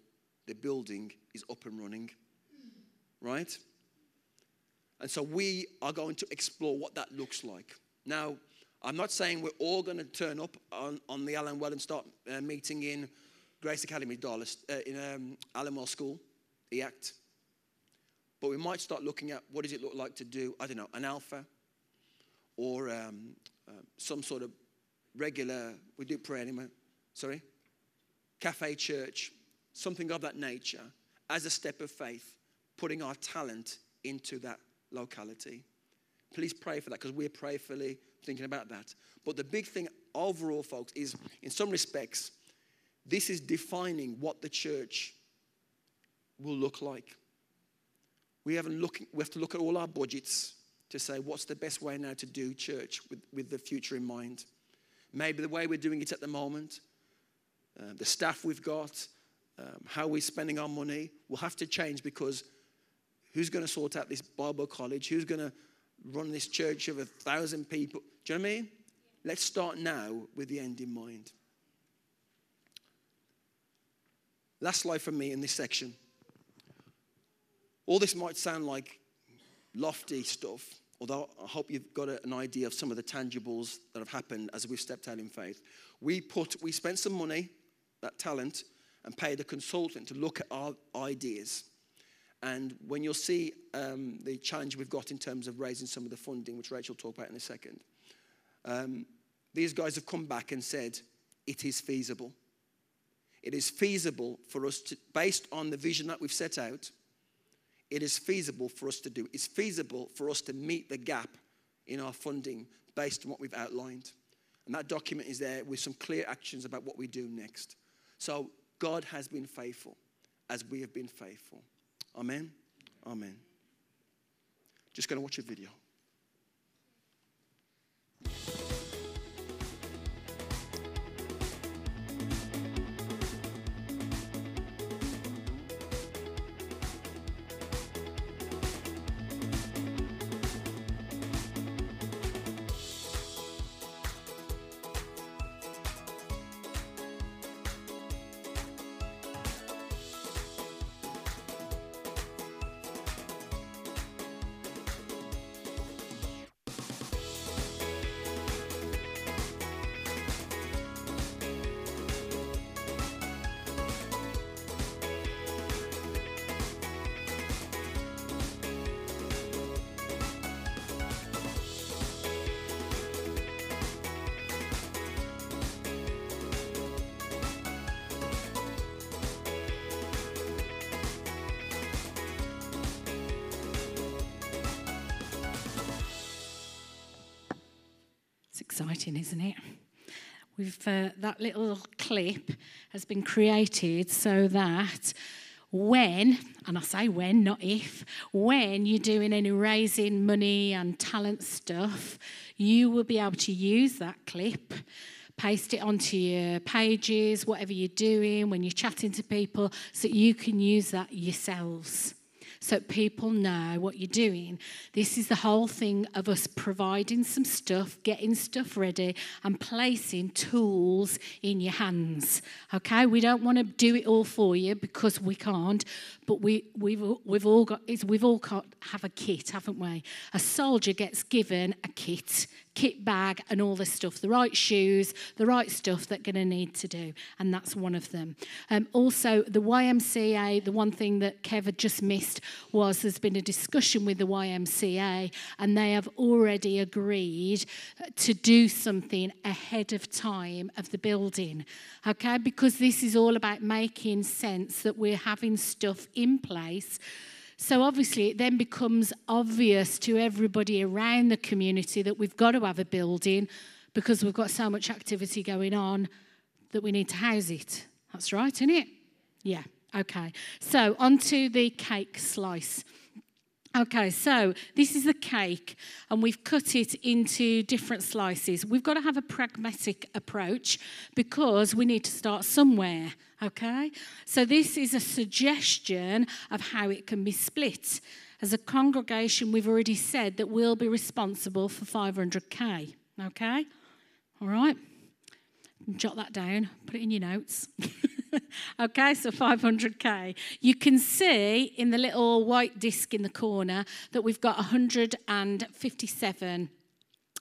S4: the building is up and running? Right? And so we are going to explore what that looks like. Now, I'm not saying we're all going to turn up on, on the Alumwell and start uh, meeting in Grace Academy, Dallas, uh, in um, Alumwell School, the Act. But we might start looking at what does it look like to do, I don't know, an alpha or um, uh, some sort of regular, we do prayer anyway, sorry, cafe church, something of that nature, as a step of faith, putting our talent into that locality. Please pray for that because we're prayerfully thinking about that. But the big thing overall, folks, is in some respects, this is defining what the church will look like. We, haven't look, we have to look at all our budgets to say what's the best way now to do church with, with the future in mind. Maybe the way we're doing it at the moment, uh, the staff we've got, um, how we're spending our money will have to change because who's going to sort out this Bible college? Who's going to run this church of a thousand people? Do you know what I mean? Let's start now with the end in mind. Last slide from me in this section. All this might sound like lofty stuff, although I hope you've got an idea of some of the tangibles that have happened as we've stepped out in faith. We put, we spent some money, that talent, and paid a consultant to look at our ideas. And when you'll see um, the challenge we've got in terms of raising some of the funding, which Rachel will talk about in a second, um, these guys have come back and said, it is feasible. It is feasible for us to, based on the vision that we've set out, it is feasible for us to do. It's feasible for us to meet the gap in our funding based on what we've outlined. And that document is there with some clear actions about what we do next. So God has been faithful as we have been faithful. Amen. Amen. Just going to watch a video.
S3: Exciting, isn't it? We've, uh, that little clip has been created so that when, and I say when, not if, when you're doing any raising money and talent stuff, you will be able to use that clip, paste it onto your pages, whatever you're doing, when you're chatting to people, so you can use that yourselves so people know what you're doing. This is the whole thing of us providing some stuff, getting stuff ready, and placing tools in your hands. Okay, we don't want to do it all for you because we can't, but we, we've, we've all got we've all got have a kit, haven't we? A soldier gets given a kit kit bag and all this stuff, the right shoes, the right stuff that going to need to do. And that's one of them. Um, also, the YMCA, the one thing that Kev had just missed was there's been a discussion with the YMCA and they have already agreed to do something ahead of time of the building. Okay, because this is all about making sense that we're having stuff in place so obviously, it then becomes obvious to everybody around the community that we've got to have a building because we've got so much activity going on that we need to house it. That's right, isn't it? Yeah, okay. So, on to the cake slice. Okay, so this is the cake, and we've cut it into different slices. We've got to have a pragmatic approach because we need to start somewhere. Okay, so this is a suggestion of how it can be split. As a congregation, we've already said that we'll be responsible for 500k. Okay, all right, jot that down, put it in your notes. *laughs* okay, so 500k. You can see in the little white disc in the corner that we've got 157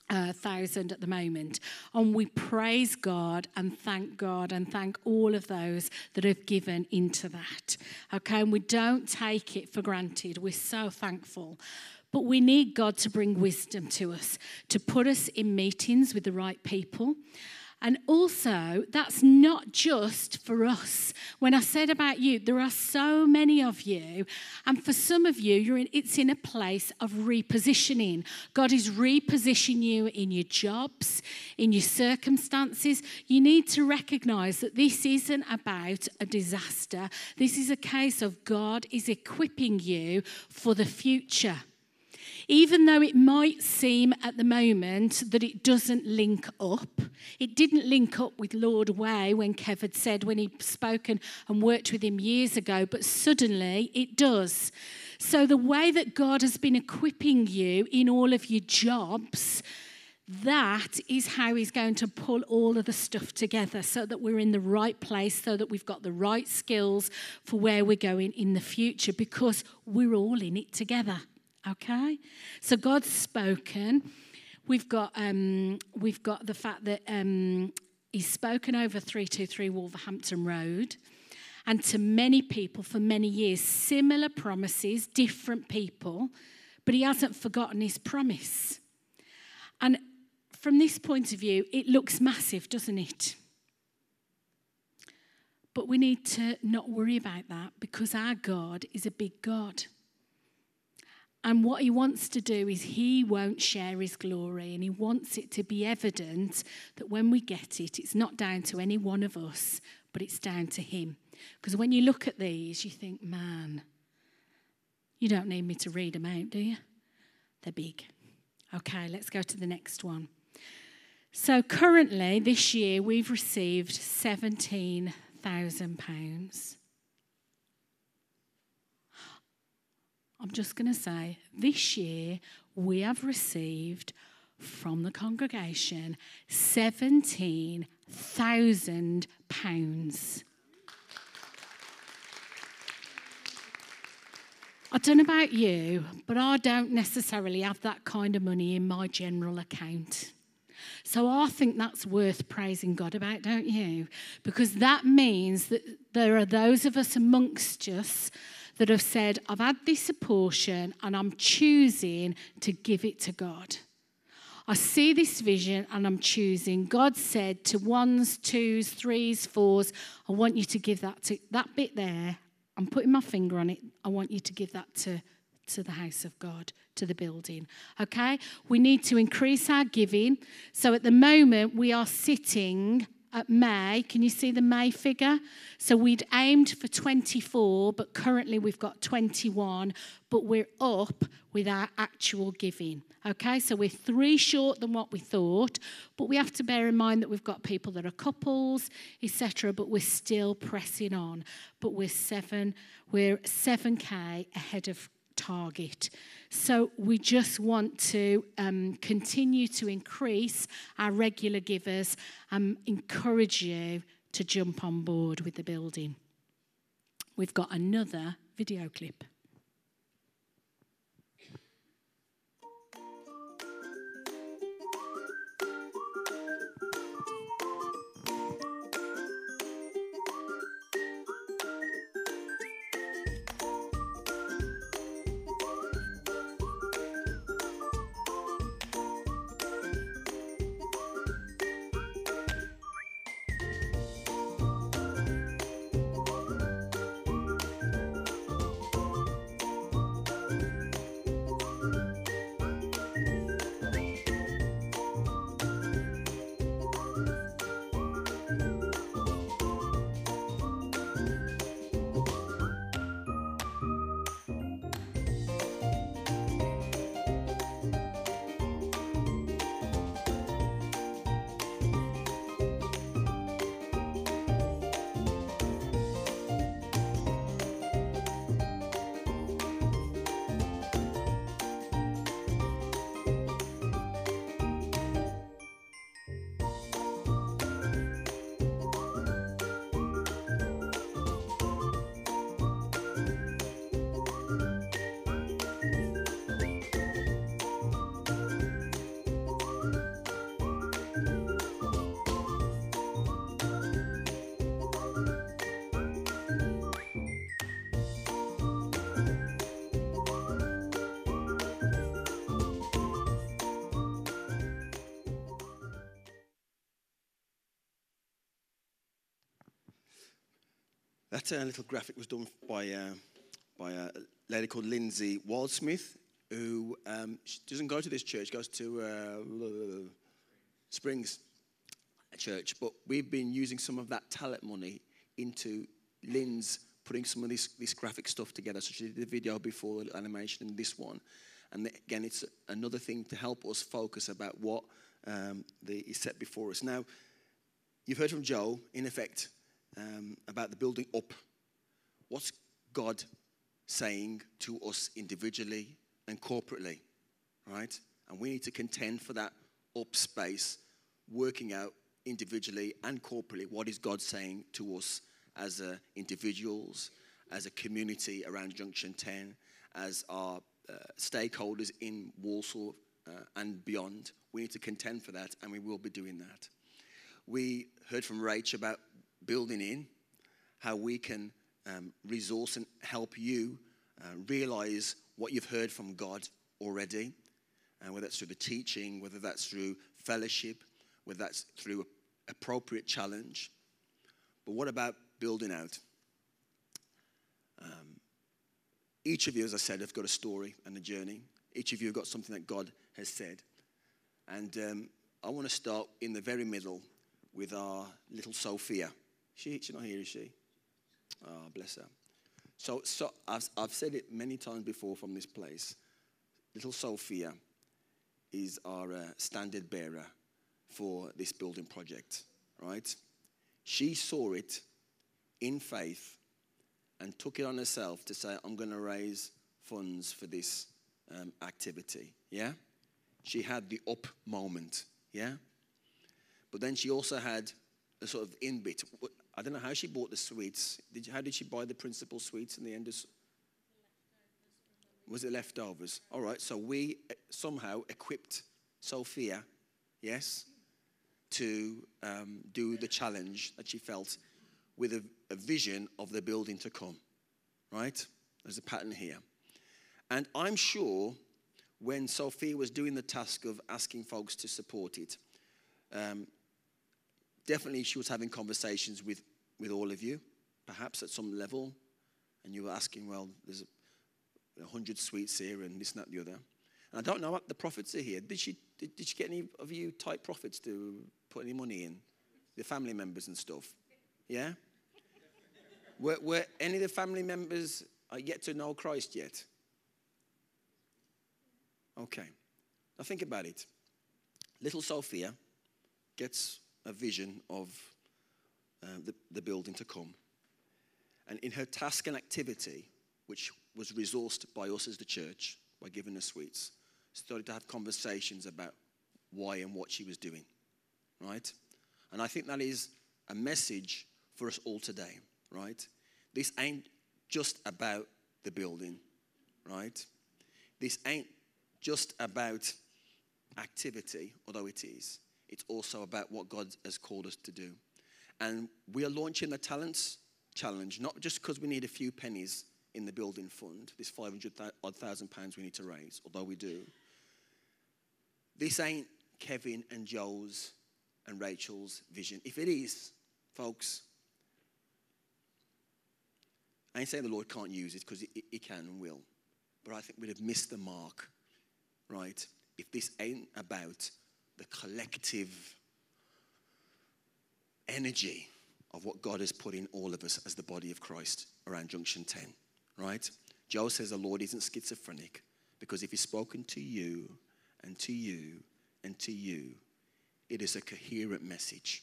S3: uh, thousand at the moment. And we praise God and thank God and thank all of those that have given into that. Okay, and we don't take it for granted. We're so thankful. But we need God to bring wisdom to us, to put us in meetings with the right people. And also, that's not just for us. When I said about you, there are so many of you, and for some of you, you're in, it's in a place of repositioning. God is repositioning you in your jobs, in your circumstances. You need to recognize that this isn't about a disaster. This is a case of God is equipping you for the future even though it might seem at the moment that it doesn't link up. It didn't link up with Lord Wei when Kev had said when he'd spoken and worked with him years ago, but suddenly it does. So, the way that God has been equipping you in all of your jobs, that is how he's going to pull all of the stuff together so that we're in the right place, so that we've got the right skills for where we're going in the future because we're all in it together. Okay? So God's spoken. We've got, um, we've got the fact that um, He's spoken over 323 Wolverhampton Road and to many people for many years, similar promises, different people, but He hasn't forgotten His promise. And from this point of view, it looks massive, doesn't it? But we need to not worry about that because our God is a big God. And what he wants to do is he won't share his glory and he wants it to be evident that when we get it, it's not down to any one of us, but it's down to him. Because when you look at these, you think, man, you don't need me to read them out, do you? They're big. Okay, let's go to the next one. So currently, this year, we've received £17,000. I'm just going to say, this year, we have received from the congregation £17,000. I don't know about you, but I don't necessarily have that kind of money in my general account. So I think that's worth praising God about, don't you? Because that means that there are those of us amongst us that have said, I've had this portion and I'm choosing to give it to God. I see this vision and I'm choosing. God said to ones, twos, threes, fours, I want you to give that to that bit there. I'm putting my finger on it. I want you to give that to, to the house of God, to the building. Okay? We need to increase our giving. So at the moment, we are sitting at May. Can you see the May figure? So we'd aimed for 24, but currently we've got 21, but we're up with our actual giving. Okay, so we're three short than what we thought, but we have to bear in mind that we've got people that are couples, etc. But we're still pressing on. But we're seven, we're 7k ahead of target. So we just want to um, continue to increase our regular givers and encourage you to jump on board with the building. We've got another video clip.
S4: That uh, little graphic was done by, uh, by a lady called Lindsay Waldsmith, who um, doesn't go to this church, goes to uh, Springs Church. But we've been using some of that talent money into Lynn's putting some of this, this graphic stuff together. So she did the video before the animation and this one. And again, it's another thing to help us focus about what um, the, is set before us. Now, you've heard from Joe, in effect, um, about the building up. What's God saying to us individually and corporately, right? And we need to contend for that up space, working out individually and corporately what is God saying to us as uh, individuals, as a community around Junction 10, as our uh, stakeholders in Walsall uh, and beyond. We need to contend for that, and we will be doing that. We heard from Rach about building in, how we can um, resource and help you uh, realize what you've heard from God already, uh, whether that's through the teaching, whether that's through fellowship, whether that's through appropriate challenge. But what about building out. Um, each of you, as I said, have got a story and a journey. Each of you have got something that God has said. And um, I want to start in the very middle with our little Sophia. She, she's not here, is she? Oh, bless her. So, so I've, I've said it many times before from this place. Little Sophia is our uh, standard bearer for this building project, right? She saw it in faith and took it on herself to say, I'm going to raise funds for this um, activity. Yeah? She had the up moment. Yeah? But then she also had a sort of in bit. I don't know how she bought the sweets. Did you, how did she buy the principal sweets in the end? Of, was it leftovers? All right, so we eh, somehow equipped Sophia, yes, to um, do the challenge that she felt with a, a vision of the building to come, right? There's a pattern here. And I'm sure when Sophia was doing the task of asking folks to support it, um, definitely she was having conversations with, with all of you, perhaps at some level, and you were asking, well, there's a hundred sweets here and this and that and the other. And I don't know what the profits are here. Did she, did, did she get any of you type profits to put any money in? The family members and stuff? Yeah? were, were any of the family members uh, yet to know Christ yet? Okay. Now think about it. Little Sophia gets a vision of uh, the, the building to come. And in her task and activity, which was resourced by us as the church, by giving her sweets, started to have conversations about why and what she was doing. Right? And I think that is a message for us all today, right? This ain't just about the building, right? This ain't just about activity, although it is. It's also about what God has called us to do. And we are launching the Talents Challenge, not just because we need a few pennies in the building fund, this 500 odd thousand pounds we need to raise, although we do. This ain't Kevin and Joel's and Rachel's vision. If it is, folks, I ain't saying the Lord can't use it because he, he can and will, but I think we'd have missed the mark, right? If this ain't about the collective energy of what God has put in all of us as the body of Christ around Junction 10, right? Joel says the Lord isn't schizophrenic because if He's spoken to you and to you and to you, it is a coherent message.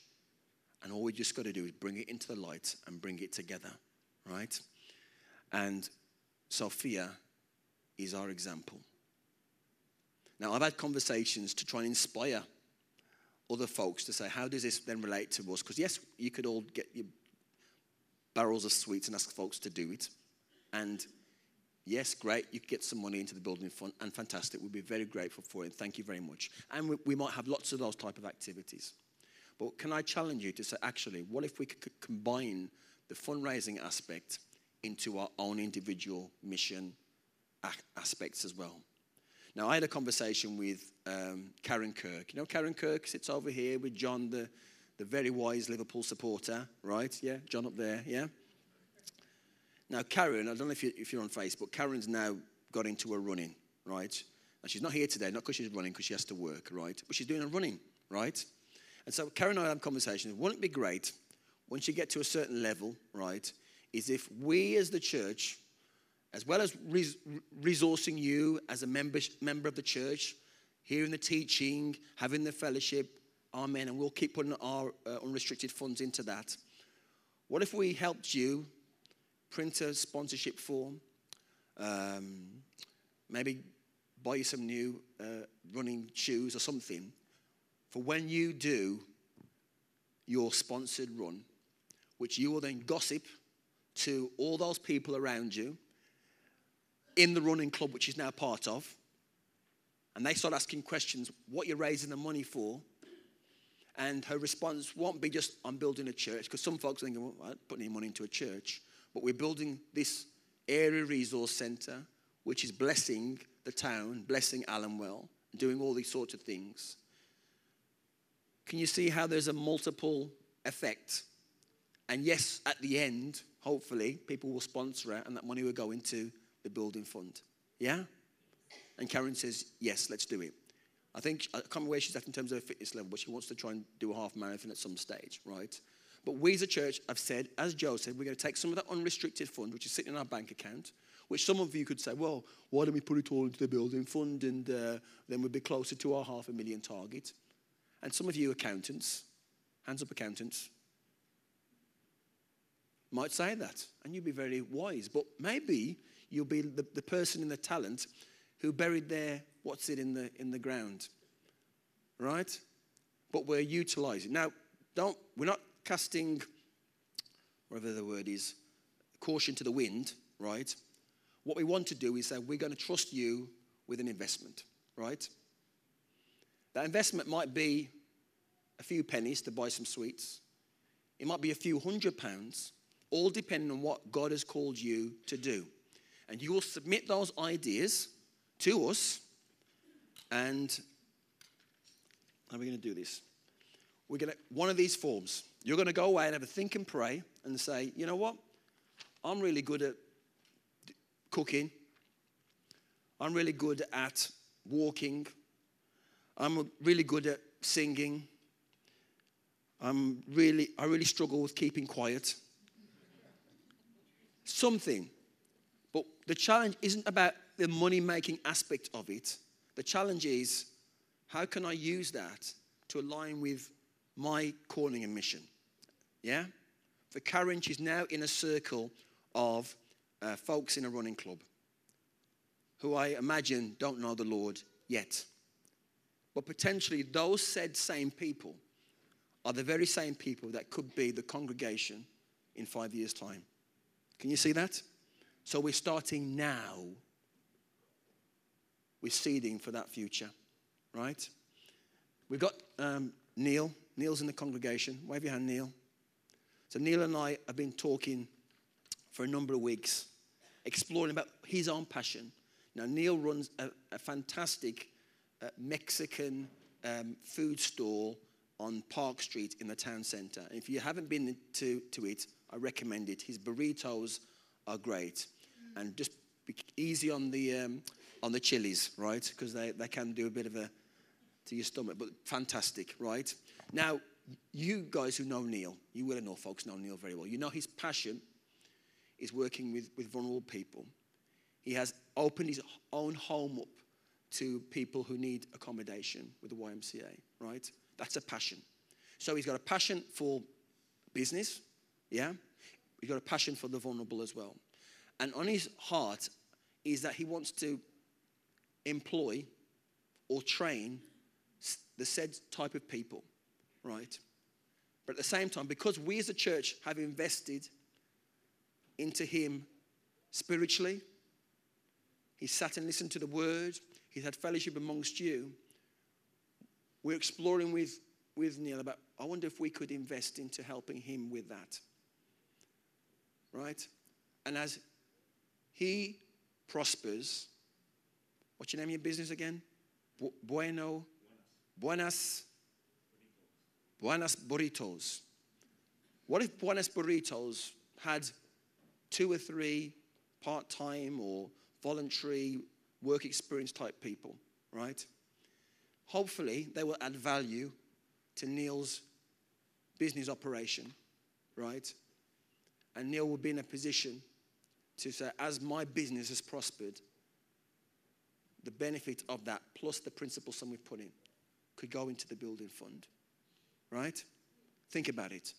S4: And all we just got to do is bring it into the light and bring it together, right? And Sophia is our example. Now, I've had conversations to try and inspire other folks to say, how does this then relate to us? Because, yes, you could all get your barrels of sweets and ask folks to do it. And yes, great, you could get some money into the building fund, and fantastic. We'd be very grateful for it. Thank you very much. And we, we might have lots of those type of activities. But can I challenge you to say, actually, what if we could combine the fundraising aspect into our own individual mission aspects as well? Now, I had a conversation with um, Karen Kirk. You know, Karen Kirk sits over here with John, the, the very wise Liverpool supporter, right? Yeah, John up there, yeah? Now, Karen, I don't know if, you, if you're on Facebook, Karen's now got into a running, right? And she's not here today, not because she's running, because she has to work, right? But she's doing a running, right? And so Karen and I had a conversation. Wouldn't it be great, once you get to a certain level, right, is if we as the church as well as res- resourcing you as a member, member of the church, hearing the teaching, having the fellowship, amen, and we'll keep putting our uh, unrestricted funds into that. What if we helped you print a sponsorship form, um, maybe buy you some new uh, running shoes or something for when you do your sponsored run, which you will then gossip to all those people around you in the running club, which is now part of. And they start asking questions, what you're raising the money for. And her response won't be just, I'm building a church, because some folks think, well, I'm putting any money into a church. But we're building this area resource centre, which is blessing the town, blessing Alumwell, doing all these sorts of things. Can you see how there's a multiple effect And yes, at the end, hopefully, people will sponsor it and that money will go into the building fund. Yeah? And Karen says, yes, let's do it. I think, I can't remember where she's at in terms of her fitness level, but she wants to try and do a half marathon at some stage, right? But we as a church have said, as Joe said, we're going to take some of that unrestricted fund, which is sitting in our bank account, which some of you could say, well, why don't we put it all into the building fund and uh, then we'd be closer to our half a million target? And some of you accountants, hands up accountants, might say that, and you'd be very wise. But maybe you'll be the, the person in the talent who buried their what's it in the in the ground, right? But we're utilizing now. Don't we're not casting whatever the word is caution to the wind, right? What we want to do is say we're going to trust you with an investment, right? That investment might be a few pennies to buy some sweets. It might be a few hundred pounds all depending on what God has called you to do. And you will submit those ideas to us. And how are we going to do this? We're going to, one of these forms, you're going to go away and have a think and pray and say, you know what? I'm really good at cooking. I'm really good at walking. I'm really good at singing. I'm really, I really struggle with keeping quiet something. But the challenge isn't about the money making aspect of it. The challenge is how can I use that to align with my calling and mission? Yeah? For Karen, she's now in a circle of uh, folks in a running club who I imagine don't know the Lord yet. But potentially, those said same people are the very same people that could be the congregation in five years' time. Can you see that? So we're starting now. We're seeding for that future, right? We've got um, Neil. Neil's in the congregation. Wave your hand, Neil. So Neil and I have been talking for a number of weeks, exploring about his own passion. Now, Neil runs a, a fantastic uh, Mexican um, food stall on Park Street in the town centre. And if you haven't been to, to it, I recommend it. His burritos are great, and just be easy on the um, on the chilies, right? Because they, they can do a bit of a to your stomach, but fantastic, right? Now, you guys who know Neil, you will know folks know Neil very well. You know his passion is working with, with vulnerable people. He has opened his own home up to people who need accommodation with the YMCA, right? That's a passion. So he's got a passion for business, yeah? He's got a passion for the vulnerable as well. And on his heart is that he wants to employ or train the said type of people, right? But at the same time, because we as a church have invested into him spiritually, he sat and listened to the word, he's had fellowship amongst you. We're exploring with, with Neil about, I wonder if we could invest into helping him with that right? And as he prospers, what's your name of your business again? Bu- bueno, buenas, buenas burritos. What if Buenas Burritos had two or three part time or voluntary work experience type people, right? Hopefully, they will add value to Neil's business operation, right? And Neil will be in a position to say, as my business has prospered, the benefit of that, plus the principal sum we've put in, could go into the building fund. Right? Think about it.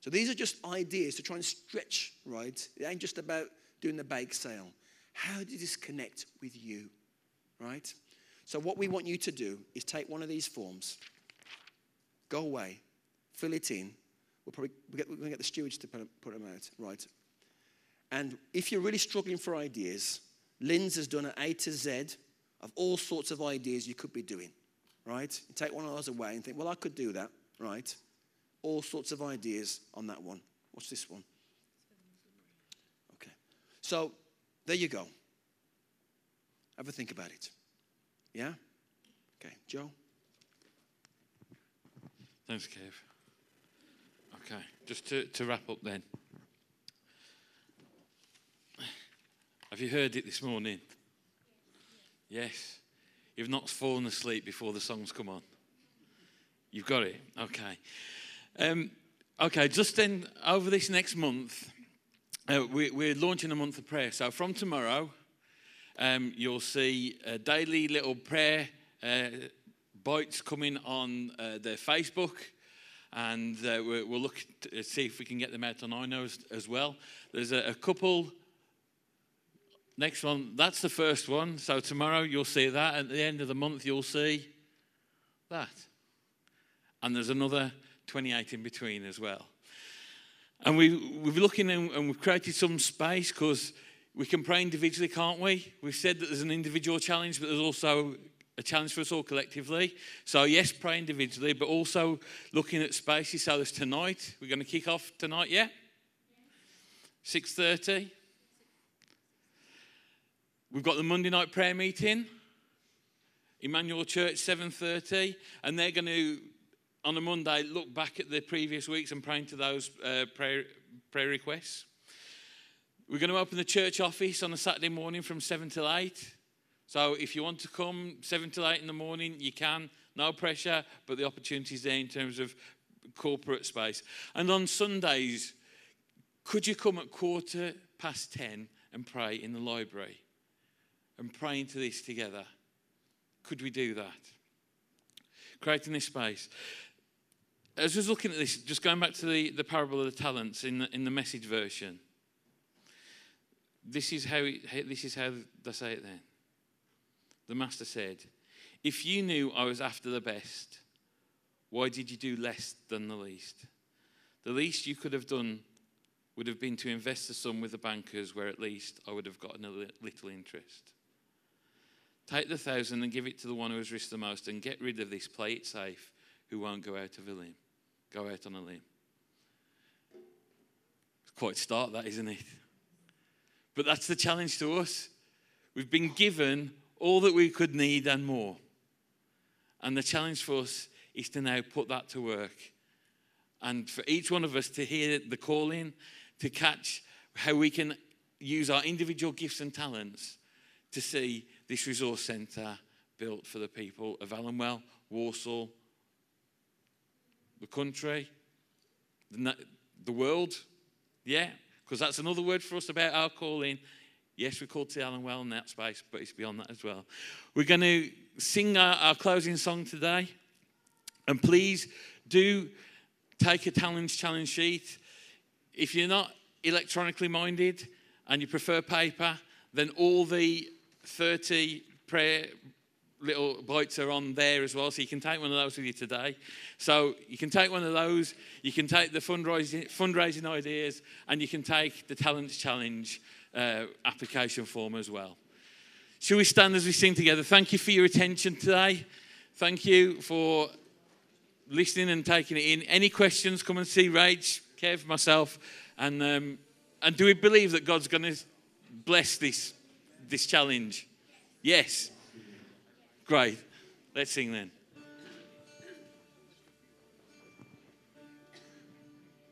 S4: So these are just ideas to try and stretch, right? It ain't just about doing the bake sale. How did this connect with you? Right? So what we want you to do is take one of these forms, go away, fill it in, We'll probably we're going to get the stewards to put them out, right? And if you're really struggling for ideas, Lynn's has done an A to Z of all sorts of ideas you could be doing, right? You take one of those away and think, well, I could do that, right? All sorts of ideas on that one. What's this one? Okay. So there you go. Have a think about it. Yeah? Okay. Joe?
S1: Thanks, Kev. Okay, just to, to wrap up then. Have you heard it this morning? Yes. You've not fallen asleep before the songs come on. You've got it. Okay. Um, okay, just then, over this next month, uh, we, we're launching a month of prayer. So from tomorrow, um, you'll see a daily little prayer uh, bites coming on uh, their Facebook, and uh, we'll, look to see if we can get them out on iKnow as well. There's a, a couple. Next one, that's the first one. So tomorrow you'll see that. At the end of the month, you'll see that. And there's another 28 in between as well. And we, we've looking and, and we've created some space because we can pray individually, can't we? We've said that there's an individual challenge, but there's also a challenge for us all collectively. So yes, pray individually, but also looking at spaces. So there's tonight. We're going to kick off tonight, yeah? 6.30. We've got the Monday night prayer meeting. Emmanuel Church, 7.30. And they're going to, on a Monday, look back at the previous weeks and pray into those uh, prayer, prayer requests. We're going to open the church office on a Saturday morning from 7 till 8. So if you want to come 7 till 8 in the morning, you can. No pressure, but the opportunity is there in terms of corporate space. And on Sundays, could you come at quarter past 10 and pray in the library? And pray into this together. Could we do that? Creating this space. As I was looking at this, just going back to the, the parable of the talents in the, in the message version, this is how, it, this is how they say it then. The master said, If you knew I was after the best, why did you do less than the least? The least you could have done would have been to invest the sum with the bankers, where at least I would have gotten a little interest. Take the thousand and give it to the one who has risked the most, and get rid of this, play it safe, who won't go out of a limb. Go out on a limb. It's quite start, that, isn't it? But that's the challenge to us. We've been given all that we could need and more. And the challenge for us is to now put that to work. And for each one of us to hear the calling, to catch how we can use our individual gifts and talents to see this resource centre built for the people of Alumwell, Walsall, the country, the, the world. Yeah, because that's another word for us about our calling Yes, we're called to Alumwell in that space, but it's beyond that as well. We're going to sing our, our closing song today. And please do take a talent challenge sheet. If you're not electronically minded and you prefer paper, then all the 30 prayer little bites are on there as well. So you can take one of those with you today. So you can take one of those, you can take the fundraising, fundraising ideas, and you can take the talents challenge uh, application form as well. Shall we stand as we sing together? Thank you for your attention today. Thank you for listening and taking it in. Any questions, come and see Rach, Kev, myself. And, um, and do we believe that God's going to bless this, this challenge? Yes. Great. Let's sing then.